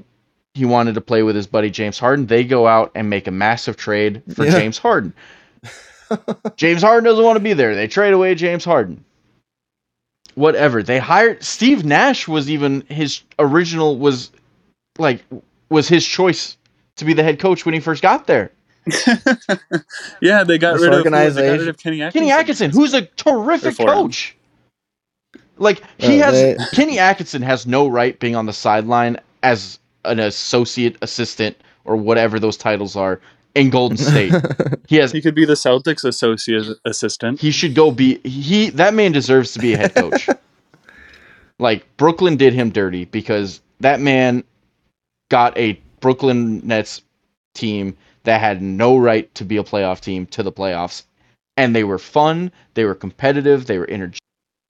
he wanted to play with his buddy James Harden. They go out and make a massive trade for Yeah. James Harden. James Harden doesn't want to be there. They trade away James Harden. Whatever. They hired Steve Nash was even his original was like was his choice to be the head coach when he first got there. yeah, they got rid of they got rid of Kenny Atkinson. Kenny Atkinson, who's a terrific For him. coach. Like he Yeah, has they- Kenny Atkinson has no right being on the sideline as an associate assistant or whatever those titles are in Golden State. he has He could be the Celtics associate assistant. he should go be he that man deserves to be a head coach. like Brooklyn did him dirty because that man got a Brooklyn Nets team that had no right to be a playoff team to the playoffs and they were fun, they were competitive, they were energetic,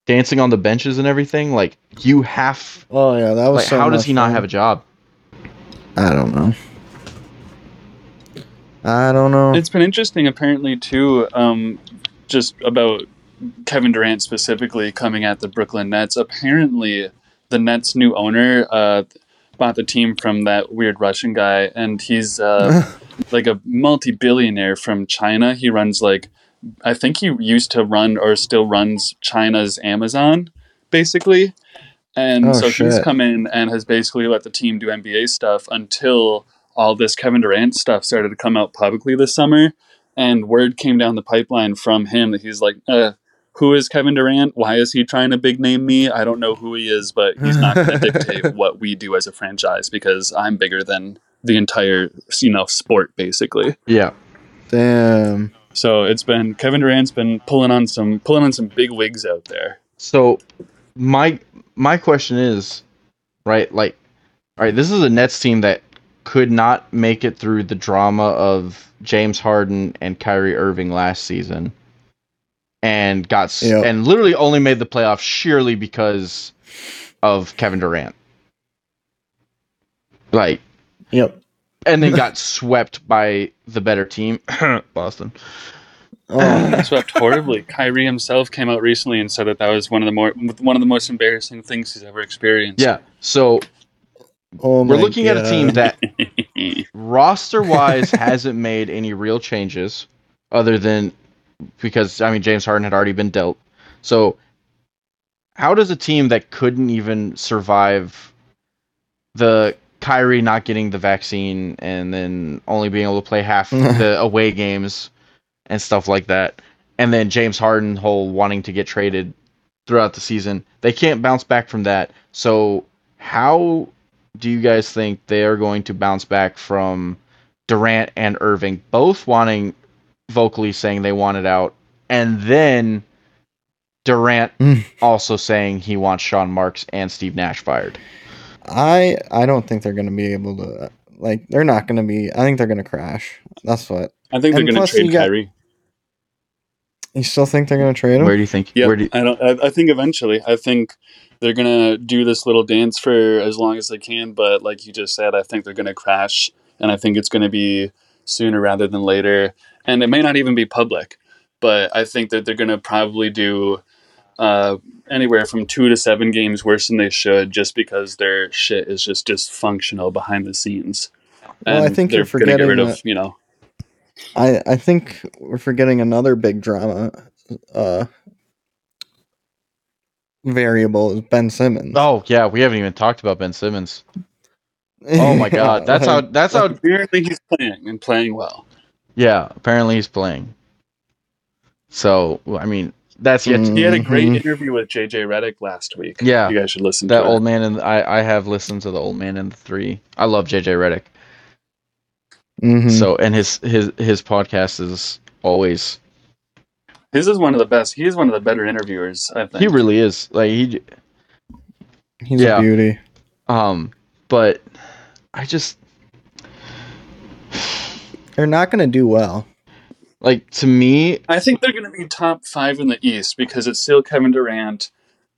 dancing on the benches and everything. Like you have oh yeah, that was like so how does much he not fun. have a job? I don't know. I don't know. It's been interesting, apparently, too, um, just about Kevin Durant specifically coming at the Brooklyn Nets. Apparently, the Nets' new owner uh, bought the team from that weird Russian guy, and he's uh, like a multi-billionaire from China. He runs like, I think he used to run or still runs China's Amazon, basically. And Oh, so he's come in and has basically let the team do NBA stuff until all this Kevin Durant stuff started to come out publicly this summer. And word came down the pipeline from him that he's like, uh, who is Kevin Durant? Why is he trying to big name me? I don't know who he is, but he's not going to dictate what we do as a franchise because I'm bigger than the entire, you know, sport basically. Yeah. Damn. So it's been Kevin Durant's been pulling on some pulling on some big wigs out there. So my my question is, right, like all right, this is a Nets team that could not make it through the drama of James Harden and Kyrie Irving last season. And got Yep. and literally only made the playoffs sheerly because of Kevin Durant. Like Yep. and then got swept by the better team, Boston. Oh, Swept horribly. Kyrie himself came out recently and said that that was one of the more one of the most embarrassing things he's ever experienced. Yeah. So oh we're my looking at a team that roster wise hasn't made any real changes other than because I mean James Harden had already been dealt. So how does a team that couldn't even survive the Kyrie not getting the vaccine and then only being able to play half the away games and stuff like that and then James Harden whole wanting to get traded throughout the season, they can't bounce back from that. So how do you guys think they are going to bounce back from Durant and Irving both wanting vocally saying they want it out and then Durant Mm. also saying he wants Sean Marks and Steve Nash fired. I I don't think they're gonna be able to. Like they're not gonna be. I think they're gonna crash. That's what. I think they're going to plus trade you got- Kyrie. You still think they're gonna trade him? Where do you think? Yeah, Where do you, I don't. I, I think eventually, I think they're gonna do this little dance for as long as they can. But like you just said, I think they're gonna crash, and I think it's gonna be sooner rather than later. And it may not even be public, but I think that they're gonna probably do uh, anywhere from two to seven games worse than they should, just because their shit is just dysfunctional behind the scenes. Well, I think they're you're gonna get rid forgetting of you know. I I think we're forgetting another big drama. Uh, variable is Ben Simmons. oh yeah, we haven't even talked about Ben Simmons. Oh my god, that's how. That's how. Apparently, he's playing and playing well. Yeah, apparently he's playing. So I mean, that's yet. Mm. He had a great interview with JJ Redick last week. Yeah. you guys should listen to That to old it. man and I. I have listened to the old man and the three. I love JJ Redick. Mhm. So and his his his podcast is always. His is one of the best. He's one of the better interviewers. I think He really is like he. he's yeah. a beauty. Um, but I just They're not gonna do well. like to me. I think they're going to be top five in the East because it's still Kevin Durant,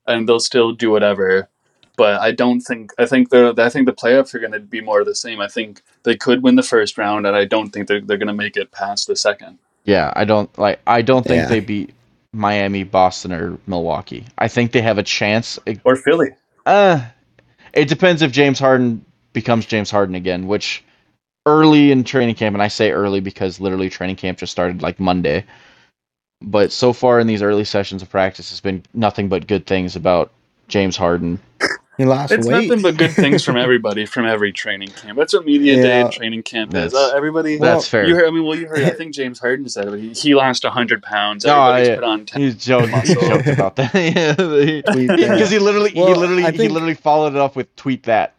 and they'll still do whatever. But I don't think. I think the. I think the playoffs are going to be more of the same. I think they could win the first round, and I don't think they're, they're going to make it past the second. Yeah, I don't like. I don't think Yeah. they beat Miami, Boston, or Milwaukee. I think they have a chance. Or Philly. Uh, it depends if James Harden becomes James Harden again, which early in training camp, and I say early because literally training camp just started like Monday. But so far in these early sessions of practice, it's been nothing but good things about James Harden. He lost It's weight. nothing but good things from everybody from every training camp. That's what media day and training camp That's- is. Uh, everybody. That's fair. You heard, I mean, well, you heard. I think James Harden said it. He, he lost hundred pounds. Oh, yeah. put on ten. He's joking. he joked about that. yeah, because he literally, he literally, I he literally followed it up with tweet that.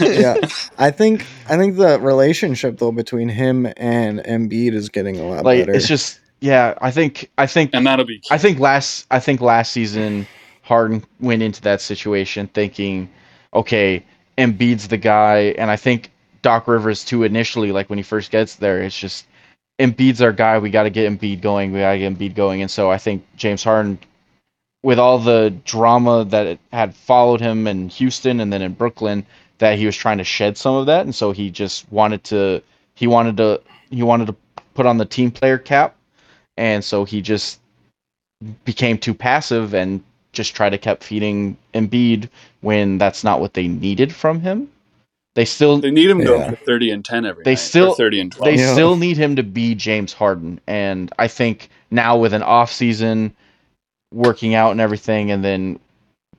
yeah, I think I think the relationship though between him and Embiid is getting a lot Like better. it's just, yeah. I think, I think and that'll be. I think last I think last season Harden went into that situation thinking, okay, Embiid's the guy, and I think Doc Rivers too initially, like when he first gets there, it's just Embiid's our guy. We got to get Embiid going. We got to get Embiid going, and so I think James Harden, with all the drama that had followed him in Houston and then in Brooklyn, that he was trying to shed some of that, and so he just wanted to he wanted to he wanted to put on the team player cap, and so he just became too passive and just try to kept feeding Embiid when that's not what they needed from him. They still They need him to Yeah. go for thirty and ten every. They night, still- thirty and twelve. they Yeah. still need him to be James Harden, and I think now with an off season, working out and everything, and then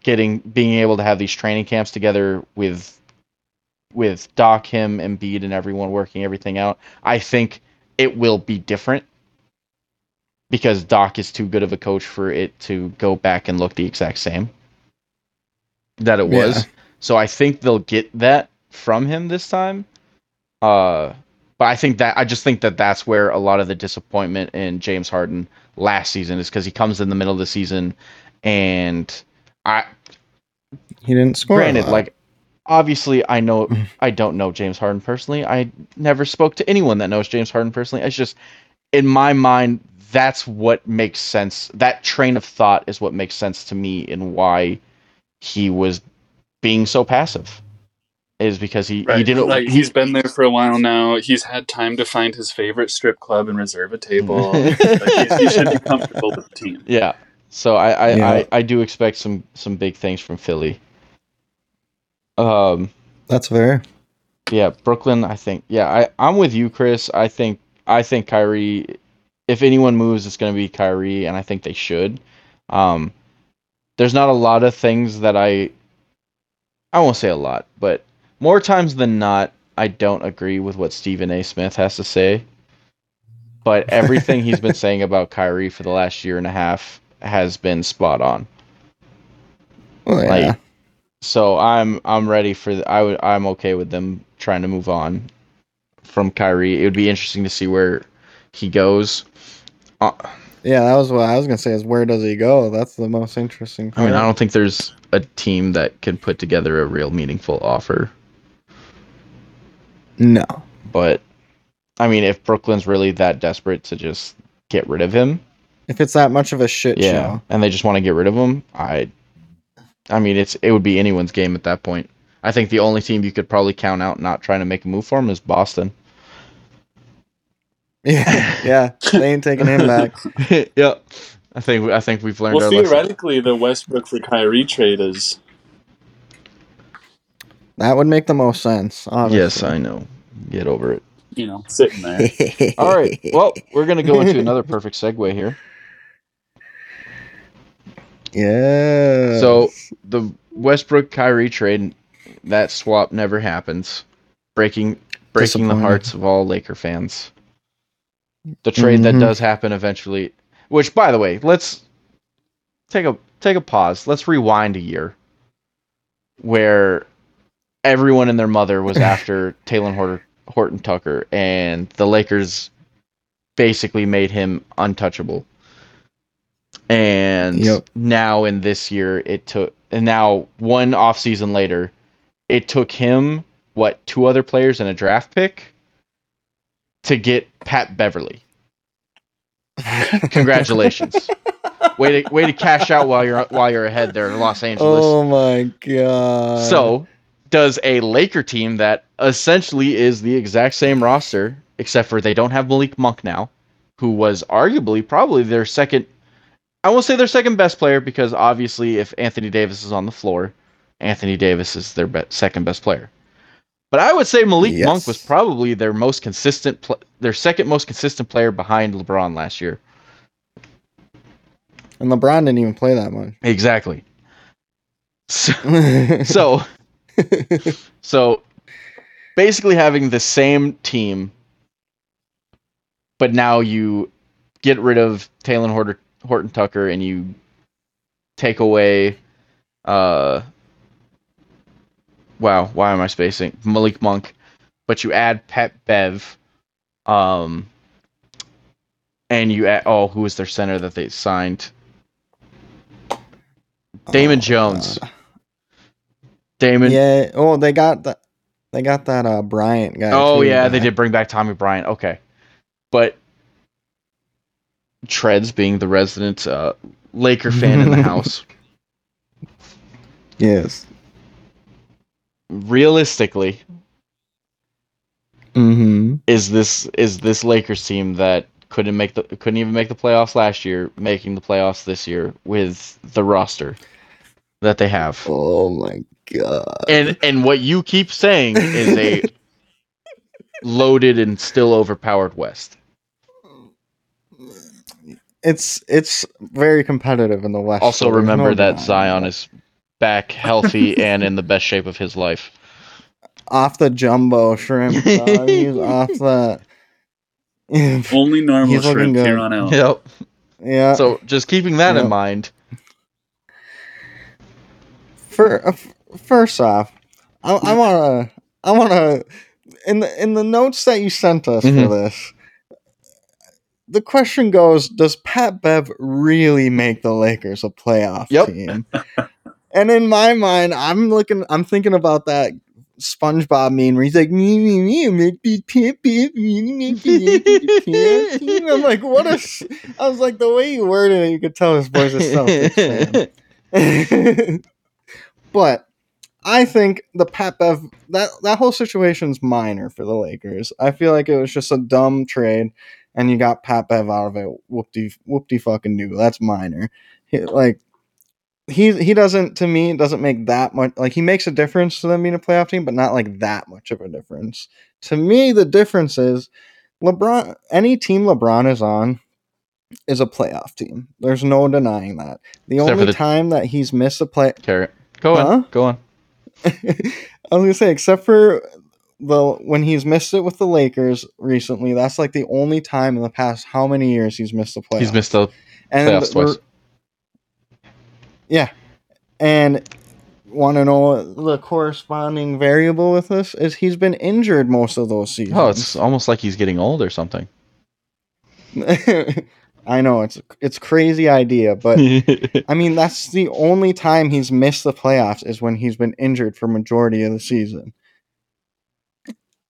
getting being able to have these training camps together with with Doc, him, Embiid, and everyone working everything out, I think it will be different because Doc is too good of a coach for it to go back and look the exact same that it was. Yeah. So I think they'll get that from him this time. Uh, but I think that I just think that that's where a lot of the disappointment in James Harden last season is because he comes in the middle of the season, and I he didn't score. granted like obviously I know I don't know James Harden personally. I never spoke to anyone that knows James Harden personally. It's just in my mind that's what makes sense. That train of thought is what makes sense to me in why he was being so passive. Is because he, he didn't like he, he's been there for a while now. He's had time to find his favorite strip club and reserve a table. like he, he should be comfortable with the team. Yeah. So I I, Yeah. I I do expect some some big things from Philly. Um that's fair. yeah, Brooklyn, I think. Yeah, I I'm with you, Chris. I think I think Kyrie if anyone moves it's going to be Kyrie and I think they should. Um there's not a lot of things that I I won't say a lot, but more times than not I don't agree with what Stephen A. Smith has to say. But everything he's been saying about Kyrie for the last year and a half has been spot on. Well, yeah. Like, so I'm I'm ready for the, I would I'm okay with them trying to move on from Kyrie. It would be interesting to see where he goes. Uh, Yeah, that was what I was gonna say. Is where does he go? That's the most interesting. I mean. I don't think there's a team that can put together a real meaningful offer. No. But I mean, if Brooklyn's really that desperate to just get rid of him, If it's that much of a shit yeah, show, and they just want to get rid of him, I, I mean, it's it would be anyone's game at that point. I think the only team you could probably count out not trying to make a move for him is Boston. Yeah, yeah, they ain't taking him back. yeah, I think I think we've learned Well, our lesson. theoretically, the Westbrook for Kyrie trade is That would make the most sense. Yes, I know. Get over it. you know sitting there. All right. Well, we're gonna go into another perfect segue here. yeah. So the Westbrook Kyrie trade, that swap never happens, breaking breaking the hearts of all Laker fans. The trade that Mhm. does happen eventually, which by the way, let's take a take a pause. Let's rewind a year where everyone and their mother was after Talen Horton, Horton Tucker, and the Lakers basically made him untouchable. And Yep. now in this year, it took, and now one off season later, it took him what two other players and a draft pick to get Pat Beverley. Congratulations. way to way to cash out while you're while you're ahead there in Los Angeles. Oh my god. So, does a Laker team that essentially is the exact same roster, except for they don't have Malik Monk now, who was arguably probably their second, I won't say their second best player because obviously if Anthony Davis is on the floor, Anthony Davis is their be- second best player. But I would say Malik Yes. Monk was probably their most consistent, pl- their second most consistent player behind LeBron last year. and LeBron didn't even play that much. Exactly. So, so So basically having the same team, but now you get rid of Talen Horton, Horton Tucker and you take away uh wow, why am I spacing? Malik Monk, but you add Pat Bev um and you add oh, who was their center that they signed? Damon Oh, Jones. God. Damon Yeah. Oh, they got that. They got that uh Bryant guy. Oh too, yeah, they did bring back Tommy Bryant. Okay, but Treads being the resident uh, Laker fan in the house, Yes. Realistically, Mm-hmm. is this is this Lakers team that couldn't make the couldn't even make the playoffs last year, making the playoffs this year with the roster that they have? Oh my god. And and what you keep saying is a loaded and still overpowered West. It's it's very competitive in the West. Also, remember no that denying Zion is back healthy and in the best shape of his life. off the jumbo shrimp. dog. He's off that. Only normal He's looking shrimp here on out. Yep. yeah. So just keeping that Yep. in mind. For, uh, first off, I, I wanna, I wanna, in the in the notes that you sent us Mhm. for this, the question goes: Does Pat Bev really make the Lakers a playoff Yep. team? And in my mind, I'm looking, I'm thinking about that SpongeBob meme where he's like, "Me, me, me, Bev, me, make the Lakers a playoff team." I'm like, what a, s- I was like, the way you worded it, you could tell his voice is Celtics fan. but I think the Pat Bev that that whole situation's minor for the Lakers. I feel like it was just a dumb trade, and you got Pat Bev out of it. Whoopty whoopty fucking do. That's minor. Like he he doesn't to me doesn't make that much. Like he makes a difference to them being a playoff team, but not like that much of a difference. To me, the difference is LeBron. Any team LeBron is on is a playoff team. There's no denying that. The Except only the- time that he's missed a play, Carrot. Go on. Go on. I was gonna say, except for the when he's missed it with the Lakers recently, that's like the only time in the past how many years he's missed a playoff. He's missed the playoffs the- twice. Yeah, and want to know the corresponding variable with this is he's been injured most of those seasons. Oh, it's almost like he's getting old or something. I know it's it's crazy idea, but I mean that's the only time he's missed the playoffs is when he's been injured for majority of the season.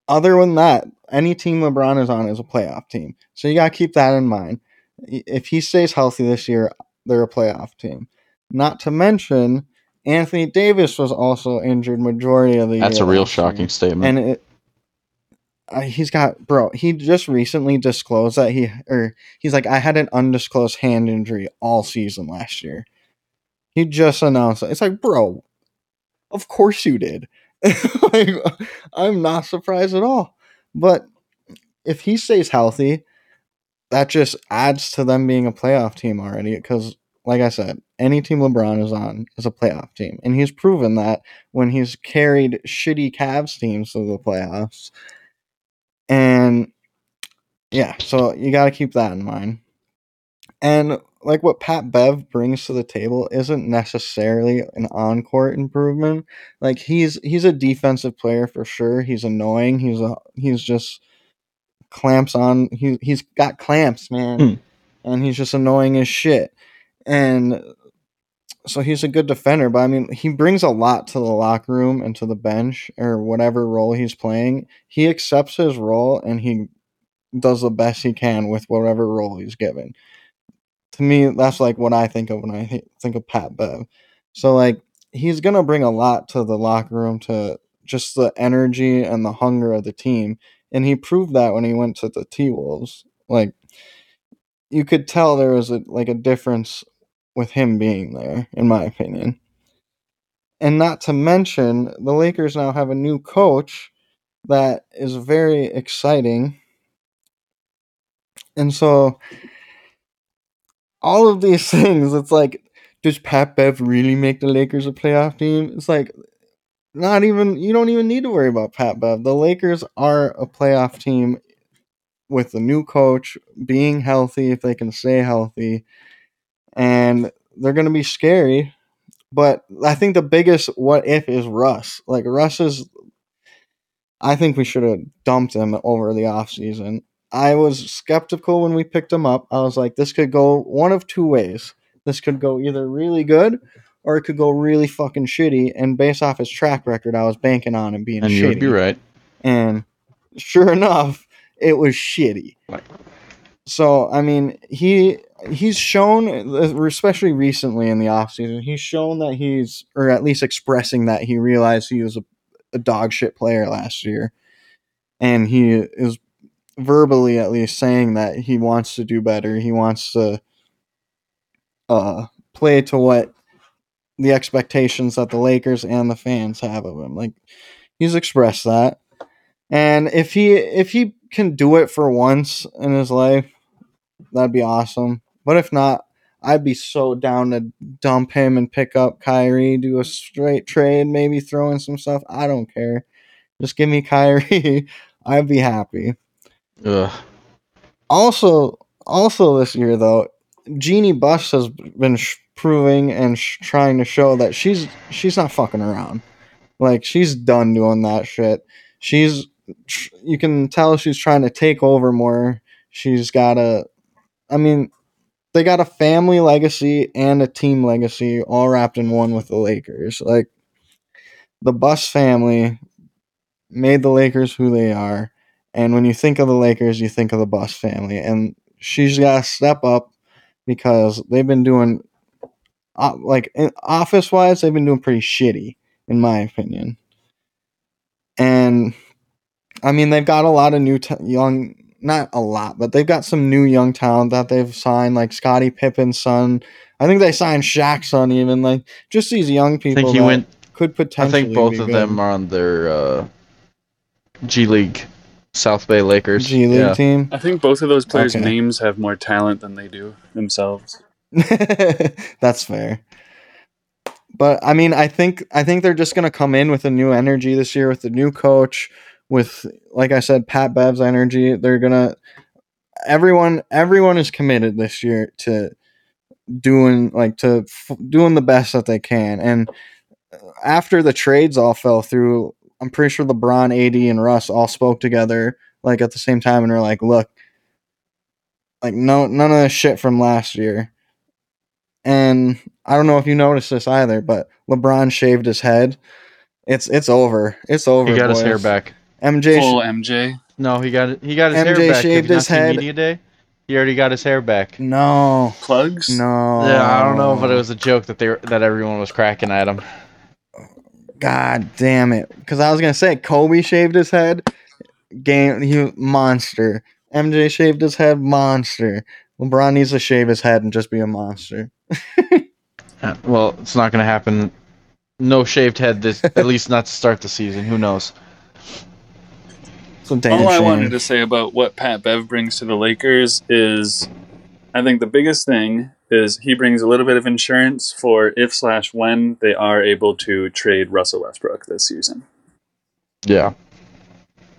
Other than that, any team LeBron is on is a playoff team. So you got to keep that in mind. If he stays healthy this year, they're a playoff team. Not to mention Anthony Davis was also injured majority of the year. That's a real last year. shocking statement. And it uh, he's got bro, he just recently disclosed that he or he's like I had an undisclosed hand injury all season last year. He just announced it. It's like, bro, of course you did. like, I'm not surprised at all. But if he stays healthy, that just adds to them being a playoff team already. Because, like I said, any team LeBron is on is a playoff team. And he's proven that when he's carried shitty Cavs teams to the playoffs. And yeah, so you got to keep that in mind. And like what Pat Bev brings to the table isn't necessarily an on-court improvement. Like he's he's a defensive player for sure. He's annoying. He's a he's just clamps on. He he's got clamps, man, Hmm. and he's just annoying as shit. And so he's a good defender, but I mean, he brings a lot to the locker room and to the bench or whatever role he's playing. He accepts his role and he does the best he can with whatever role he's given. To me, that's like what I think of when I think of Pat Bev. So like he's gonna bring a lot to the locker room to just the energy and the hunger of the team, and he proved that when he went to the T Wolves. Like you could tell there was a like a difference with him being there, in my opinion. And not to mention, the Lakers now have a new coach that is very exciting. And so, all of these things, it's like, does Pat Bev really make the Lakers a playoff team? It's like, not even, you don't even need to worry about Pat Bev. The Lakers are a playoff team with the new coach being healthy, if they can stay healthy. And they're going to be scary. But I think the biggest what if is Russ. Like, Russ is I think we should have dumped him over the offseason. I was skeptical when we picked him up. I was like, this could go one of two ways. This could go either really good or it could go really fucking shitty. And based off his track record, I was banking on him being and shitty. you would be right. And sure enough, it was shitty. Right. So I mean, he he's shown, especially recently in the offseason, he's shown that he's, or at least expressing that he realized he was a, a dog shit player last year, and he is verbally at least saying that he wants to do better. He wants to uh, play to what the expectations that the Lakers and the fans have of him. Like he's expressed that. And if he if he can do it for once in his life, that'd be awesome. But if not, I'd be so down to dump him and pick up Kyrie, do a straight trade, maybe throw in some stuff. I don't care. Just give me Kyrie. I'd be happy. Ugh. Also, also this year though, Jeannie Buss has been sh- proving and sh- trying to show that she's she's not fucking around. Like she's done doing that shit. She's tr- you can tell she's trying to take over more. She's got a I mean, they got a family legacy and a team legacy all wrapped in one with the Lakers. Like the Buss family made the Lakers who they are. And when you think of the Lakers, you think of the Buss family. And she's got to step up because they've been doing, uh, like, office wise, they've been doing pretty shitty, in my opinion. And, I mean, they've got a lot of new, t- young, not a lot, but they've got some new young talent that they've signed, like Scottie Pippen's son. I think they signed Shaq's son, even. Like, just these young I people think he that went. could potentially. I think both be of good. them are on their uh, G League South Bay Lakers. G League yeah. team. I think both of those players' Okay. names have more talent than they do themselves. That's fair. But I mean, I think I think they're just gonna come in with a new energy this year with the new coach, with like I said, Pat Bev's energy. They're gonna everyone everyone is committed this year to doing like to f- doing the best that they can. And after the trades all fell through, I'm pretty sure LeBron, AD, and Russ all spoke together like at the same time and were like, look, Like no none of the shit from last year. And I don't know if you noticed this either, but LeBron shaved his head. It's it's over. It's over. He got his hair back. MJ. Full sh- MJ. No, he got he got his MJ hair back. Have shaved his head. Media day. He already got his hair back. no, Plugs? no. Yeah, I don't know, but it was a joke that they were, that everyone was cracking at him. God damn it! Because I was gonna say Kobe shaved his head. Game, he monster. MJ shaved his head, monster. LeBron needs to shave his head and just be a monster. Uh, Well, it's not going to happen. No shaved head this at least not to start the season. Who knows? It's a damn All I wanted to say about what Pat Bev brings to the Lakers is, I think the biggest thing is he brings a little bit of insurance for if slash when they are able to trade Russell Westbrook this season, Yeah.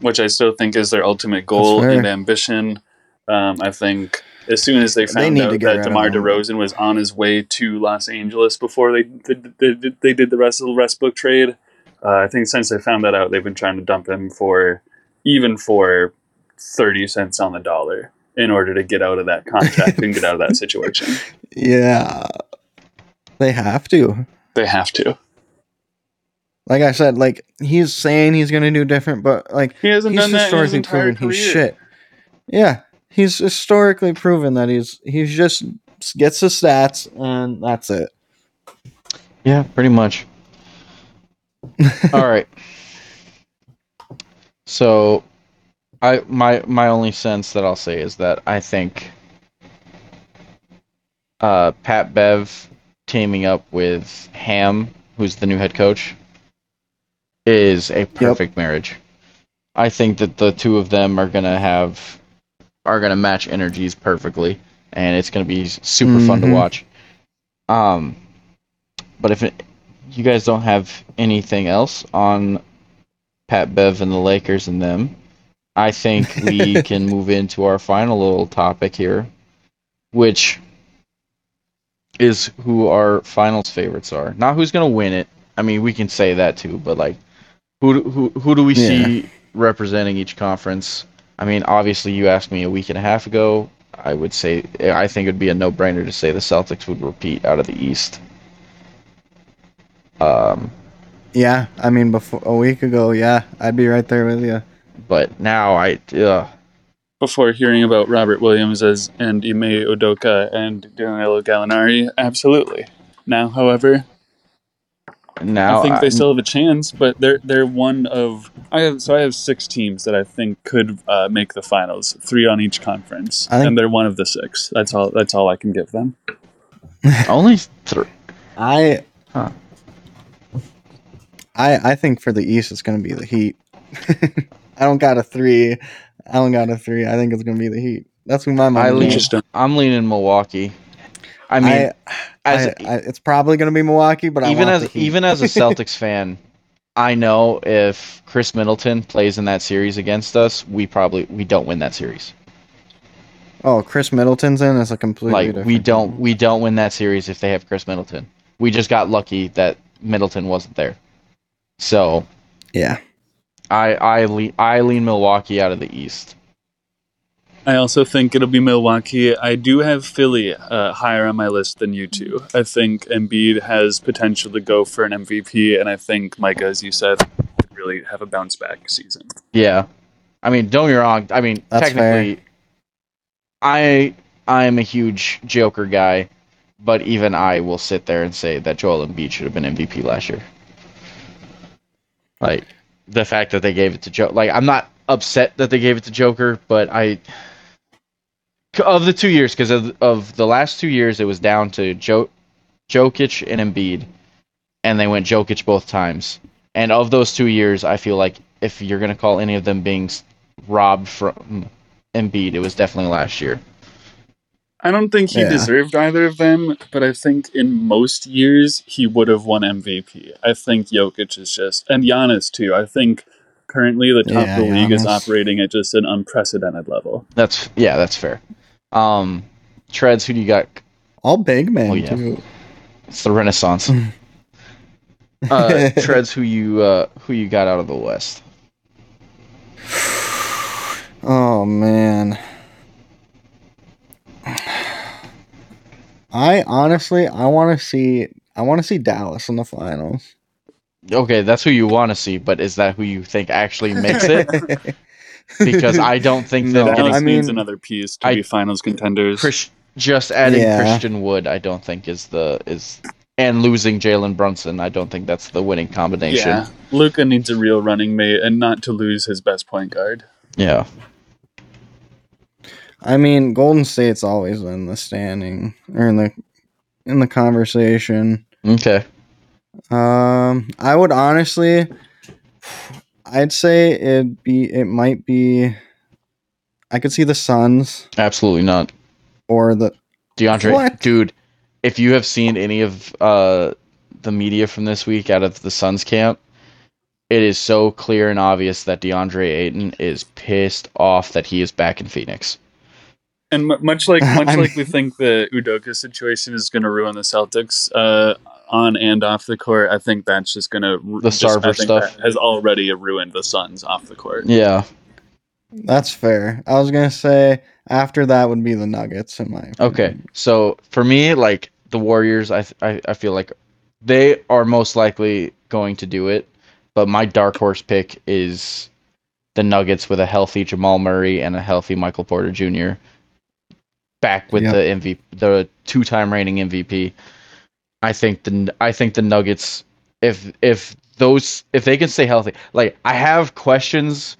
which I still think is their ultimate goal and ambition. Um, I think as soon as they They found to out that DeMar. DeRozan was on his way to Los Angeles before they did, they, did- they did the Russell Westbrook trade, uh, I think since they found that out, they've been trying to dump him for even for 30 cents on the dollar in order to get out of that contract and get out of that situation. Yeah, they have to. They have to. Like I said, like he's saying he's gonna do different, but like He hasn't he's done that in his historically entire proven he's shit. Yeah, he's historically proven that he's he's just gets the stats and that's it. Yeah, pretty much. All right. So, I my my only sense that I'll say is that I think uh, Pat Bev teaming up with Ham, who's the new head coach, is a perfect marriage. I think that the two of them are gonna have are gonna match energies perfectly, and it's gonna be super fun to Mhm. watch. Um, but if it, you guys don't have anything else on Pat Bev and the Lakers and them, I think we can move into our final little topic here, which is who our finals favorites are. Not who's gonna win it. I mean, we can say that too, but like, who do- who who do we see representing each conference? I mean, obviously, you asked me a week and a half ago. I would say I think it'd be a no-brainer to say the Celtics would repeat out of the East. Um, Yeah, I mean, before a week ago, yeah, I'd be right there with you. but now I uh, Before hearing about Robert Williams as and Ime Udoka and Danilo Gallinari, absolutely. Now, however, now I think they I- still have a chance, but they're they're one of I have so I have six teams that I think could uh, make the finals, three on each conference, I think- and they're one of the six. That's all. That's all I can give them. only three. I, Huh. I, I think for the East, it's gonna be the Heat. I don't got a three. I don't got a three. I think it's gonna be the Heat. That's who my I mind. lean- I'm leaning Milwaukee. I mean, I, as I, I, it's probably gonna be Milwaukee, but I even as even as a Celtics fan, I know if Khris Middleton plays in that series against us, we probably we don't win that series. oh, Khris Middleton's in is a completely Like different. we don't we don't win that series if they have Khris Middleton. We just got lucky that Middleton wasn't there. So Yeah, I I lean I lean Milwaukee out of the East. I also think it'll be Milwaukee. I do have Philly uh, higher on my list than you two. I think Embiid has potential to go for an MVP, and I think Micah, as you said, could really have a bounce back season. Yeah, I mean, don't get me wrong. I mean, That's technically, I I am a huge Joker guy, but even I will sit there and say that Joel Embiid should have been MVP last year. Like the fact that they gave it to Joe, like I'm not upset that they gave it to Joker, but I of the two years because of of the last two years it was down to Joe Jokic and Embiid, and they went Jokic both times. And of those two years, I feel like if you're gonna call any of them being robbed from Embiid, it was definitely last year. I don't think he Yeah. deserved either of them, but I think in most years he would have won MVP. I think Jokic is just, and Giannis too. I think currently the top Yeah, of the league is operating at just an unprecedented level. That's yeah, that's fair. Um, Treads, who do you got? all big man Oh, yeah. too. It's the Renaissance. uh, Treads, who you uh, who you got out of the West? Oh man. I honestly, I want to see, I want to see Dallas in the finals. Okay, that's who you want to see, but is that who you think actually makes it? because I don't think No, that Dallas getting I needs another piece to I- be finals contenders. Chris, just adding Yeah. Christian Wood, I don't think is the is and losing Jalen Brunson, I don't think that's the winning combination. yeah, Luka needs a real running mate and not to lose his best point guard. Yeah. I mean, Golden State's always in the standing or in the in the conversation. Okay. Um, I would honestly, I'd say it'd be, it might be. I could see the Suns Absolutely not. or the DeAndre, What? dude, if you have seen any of uh, the media from this week out of the Suns camp, it is so clear and obvious that DeAndre Ayton is pissed off that he is back in Phoenix. And mu much like much like we think the Udoka situation is going to ruin the Celtics uh, on and off the court, I think that's just going to The Sarver stuff. has already ruined the Suns off the court. Yeah. That's fair. I was gonna say after that would be the Nuggets in my opinion. Okay. So for me, like the Warriors, I, I I feel like they are most likely going to do it, but my dark horse pick is the Nuggets with a healthy Jamal Murray and a healthy Michael Porter Jr. Back with Yep. the MVP, the two-time reigning MVP. I think the I think the Nuggets, if if those if they can stay healthy, like I have questions.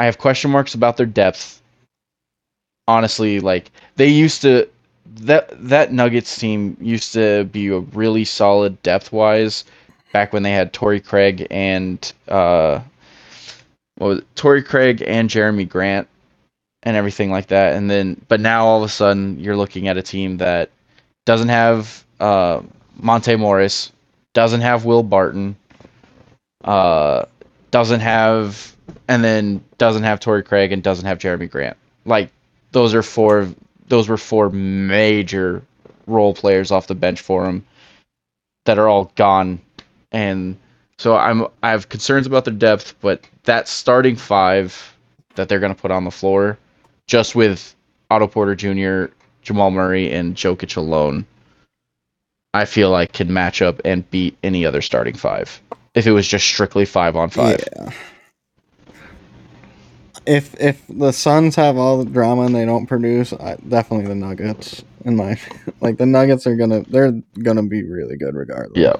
I have question marks about their depth. Honestly, like they used to that that Nuggets team used to be a really solid depth wise back when they had Torrey Craig and uh what was it? Torrey Craig and Jerami Grant and everything like that. And then but now all of a sudden you're looking at a team that doesn't have uh Monte Morris, doesn't have Will Barton, uh doesn't have and then doesn't have Torrey Craig and doesn't have Jerami Grant. Like those are four those were four major role players off the bench for him that are all gone and so I'm I have concerns about their depth, but that starting five that they're going to put on the floor just with Otto Porter Jr., Jamal Murray and Jokic alone I feel like can match up and beat any other starting five if it was just strictly 5 on 5. Yeah. If if the Suns have all the drama and they don't produce, I, definitely the Nuggets. In my like, the Nuggets are gonna they're gonna be really good regardless. Yeah.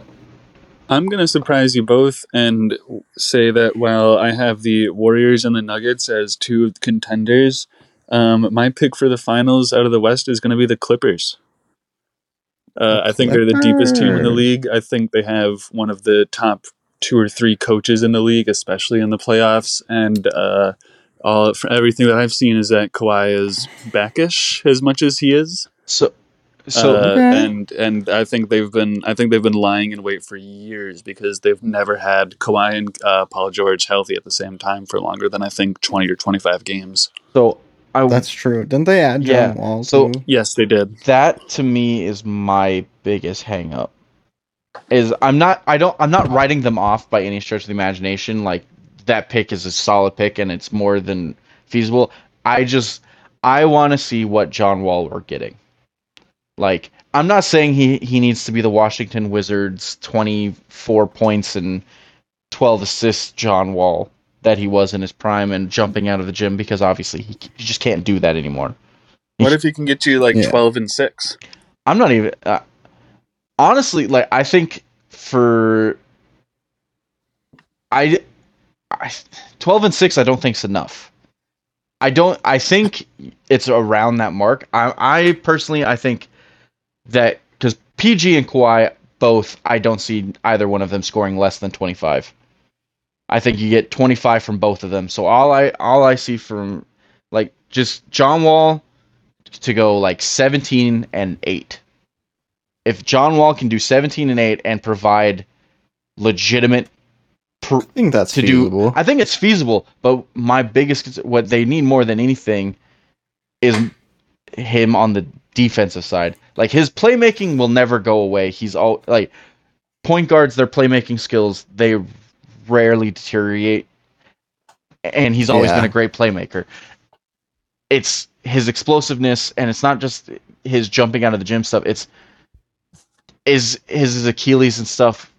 I'm going to surprise you both and say that while I have the Warriors and the Nuggets as two contenders, um, my pick for the finals out of the West is going to be the Clippers. Uh, I think they're the deepest team in the league. I think they have one of the top two or three coaches in the league, especially in the playoffs. And uh, all for everything that I've seen is that Kawhi is backish as much as he is. So so Uh, Okay. and and I think they've been I think they've been lying in wait for years because they've never had Kawhi and uh, Paul George healthy at the same time for longer than I think twenty or twenty five games. so I That's true. Didn't they add John Yeah, Wall? so- too? Yes, they did. that to me is my biggest hang up is i'm not i don't i'm not writing them off by any stretch of the imagination like that pick is a solid pick and it's more than feasible i just i want to see what john wall we're getting like i'm not saying he he needs to be the washington wizards 24 points and 12 assists john wall that he was in his prime and jumping out of the gym because obviously he, he just can't do that anymore What if he can get you like Yeah. twelve and six? I'm not even uh, honestly like I think for I, I 12 and 6 I don't think's enough. I don't I think it's around that mark. I I personally I think that cuz PG and Kawhi both I don't see either one of them scoring less than 25. I think you get 25 from both of them. So all I all I see from like just John Wall to go like 17 and 8. If John Wall can do 17 and 8 and provide legitimate pr- I think that's to feasible. do I think it's feasible, but my biggest what they need more than anything is him on the defensive side. Like his playmaking will never go away. He's all like point guards their playmaking skills they rarely deteriorate and he's always Yeah. been a great playmaker. It's his explosiveness and it's not just his jumping out of the gym stuff. It's is his Achilles and stuff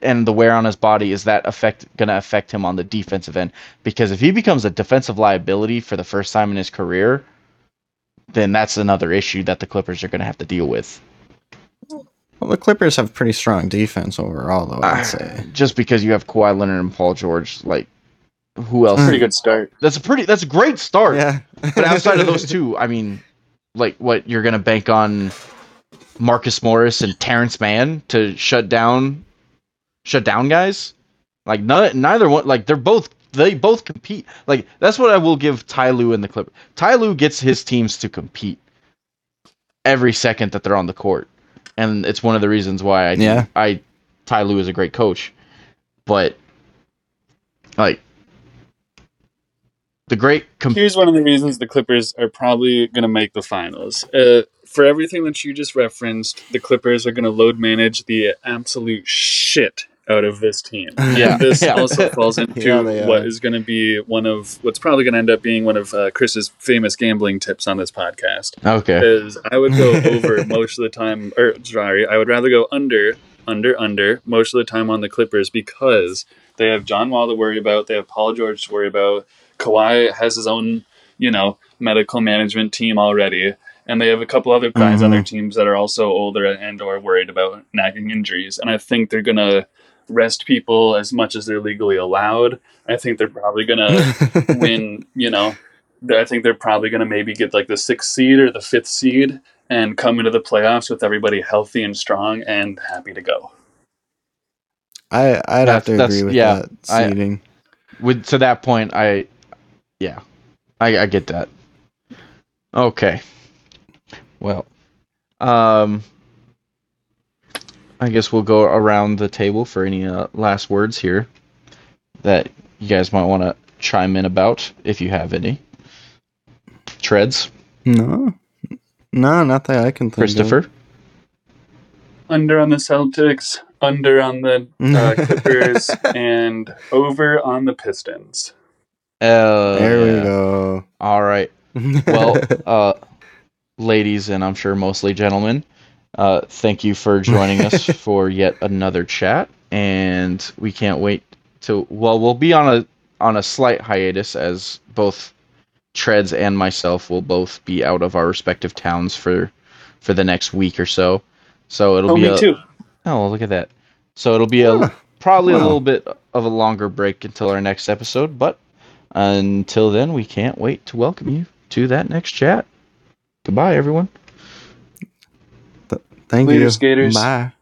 and the wear on his body is that affect going to affect him on the defensive end because if he becomes a defensive liability for the first time in his career then that's another issue that the Clippers are going to have to deal with. Well, the Clippers have pretty strong defense overall, though. I'd Ah, say. Just because you have Kawhi Leonard and Paul George, like who else? Pretty good start. That's a pretty. That's a great start. Yeah, But outside of those two, I mean, like what you're gonna bank on Marcus Morris and Terance Mann to shut down, shut down guys. Like none, neither one. Like they're both. They both compete. Like that's what I will give Ty Lue and the Clippers. Ty Lue gets his teams to compete every second that they're on the court, and it's one of the reasons why I Yeah. I Ty Lue is a great coach. But like the great com- Here's one of the reasons the Clippers are probably going to make the finals. Uh, for everything that you just referenced, the Clippers are going to load manage the absolute shit out of this team. Yeah. And this Yeah. also falls into Yeah, they what are. is going to be one of what's probably going to end up being one of uh, Chris's famous gambling tips on this podcast. okay. Is I would go over most of the time, or sorry, I would rather go under, under, under most of the time on the Clippers because they have John Wall to worry about, they have Paul George to worry about. Kawhi has his own, you know, medical management team already, and they have a couple other guys on their teams that are also older and or worried about nagging injuries. And I think they're gonna rest people as much as they're legally allowed. I think they're probably gonna win, you know, I think they're probably going to maybe get like the sixth seed or the fifth seed and come into the playoffs with everybody healthy and strong and happy to go. I I'd That's- have to agree with yeah, that I- seeding. With to that point, I, yeah, I, I get that. Okay. Well, um, I guess we'll go around the table for any uh, last words here that you guys might want to chime in about if you have any. Treads, no, no, not that I can think Christopher. Under on the Celtics, under on the uh, Clippers, and over on the Pistons. Uh, Of. There yeah. we go. All right. well, uh, ladies, and I'm sure mostly gentlemen, uh, thank you for joining us for yet another chat, and we can't wait to. Well, we'll be on a on a slight hiatus as both Treads and myself will both be out of our respective towns for for the next week or so. So it'll Oh, be me a, too. Oh, look at that. So it'll be a Huh. probably a little bit of a longer break until our next episode, but until then, we can't wait to welcome you to that next chat. Goodbye, everyone. Thank Later, you. skaters. Bye.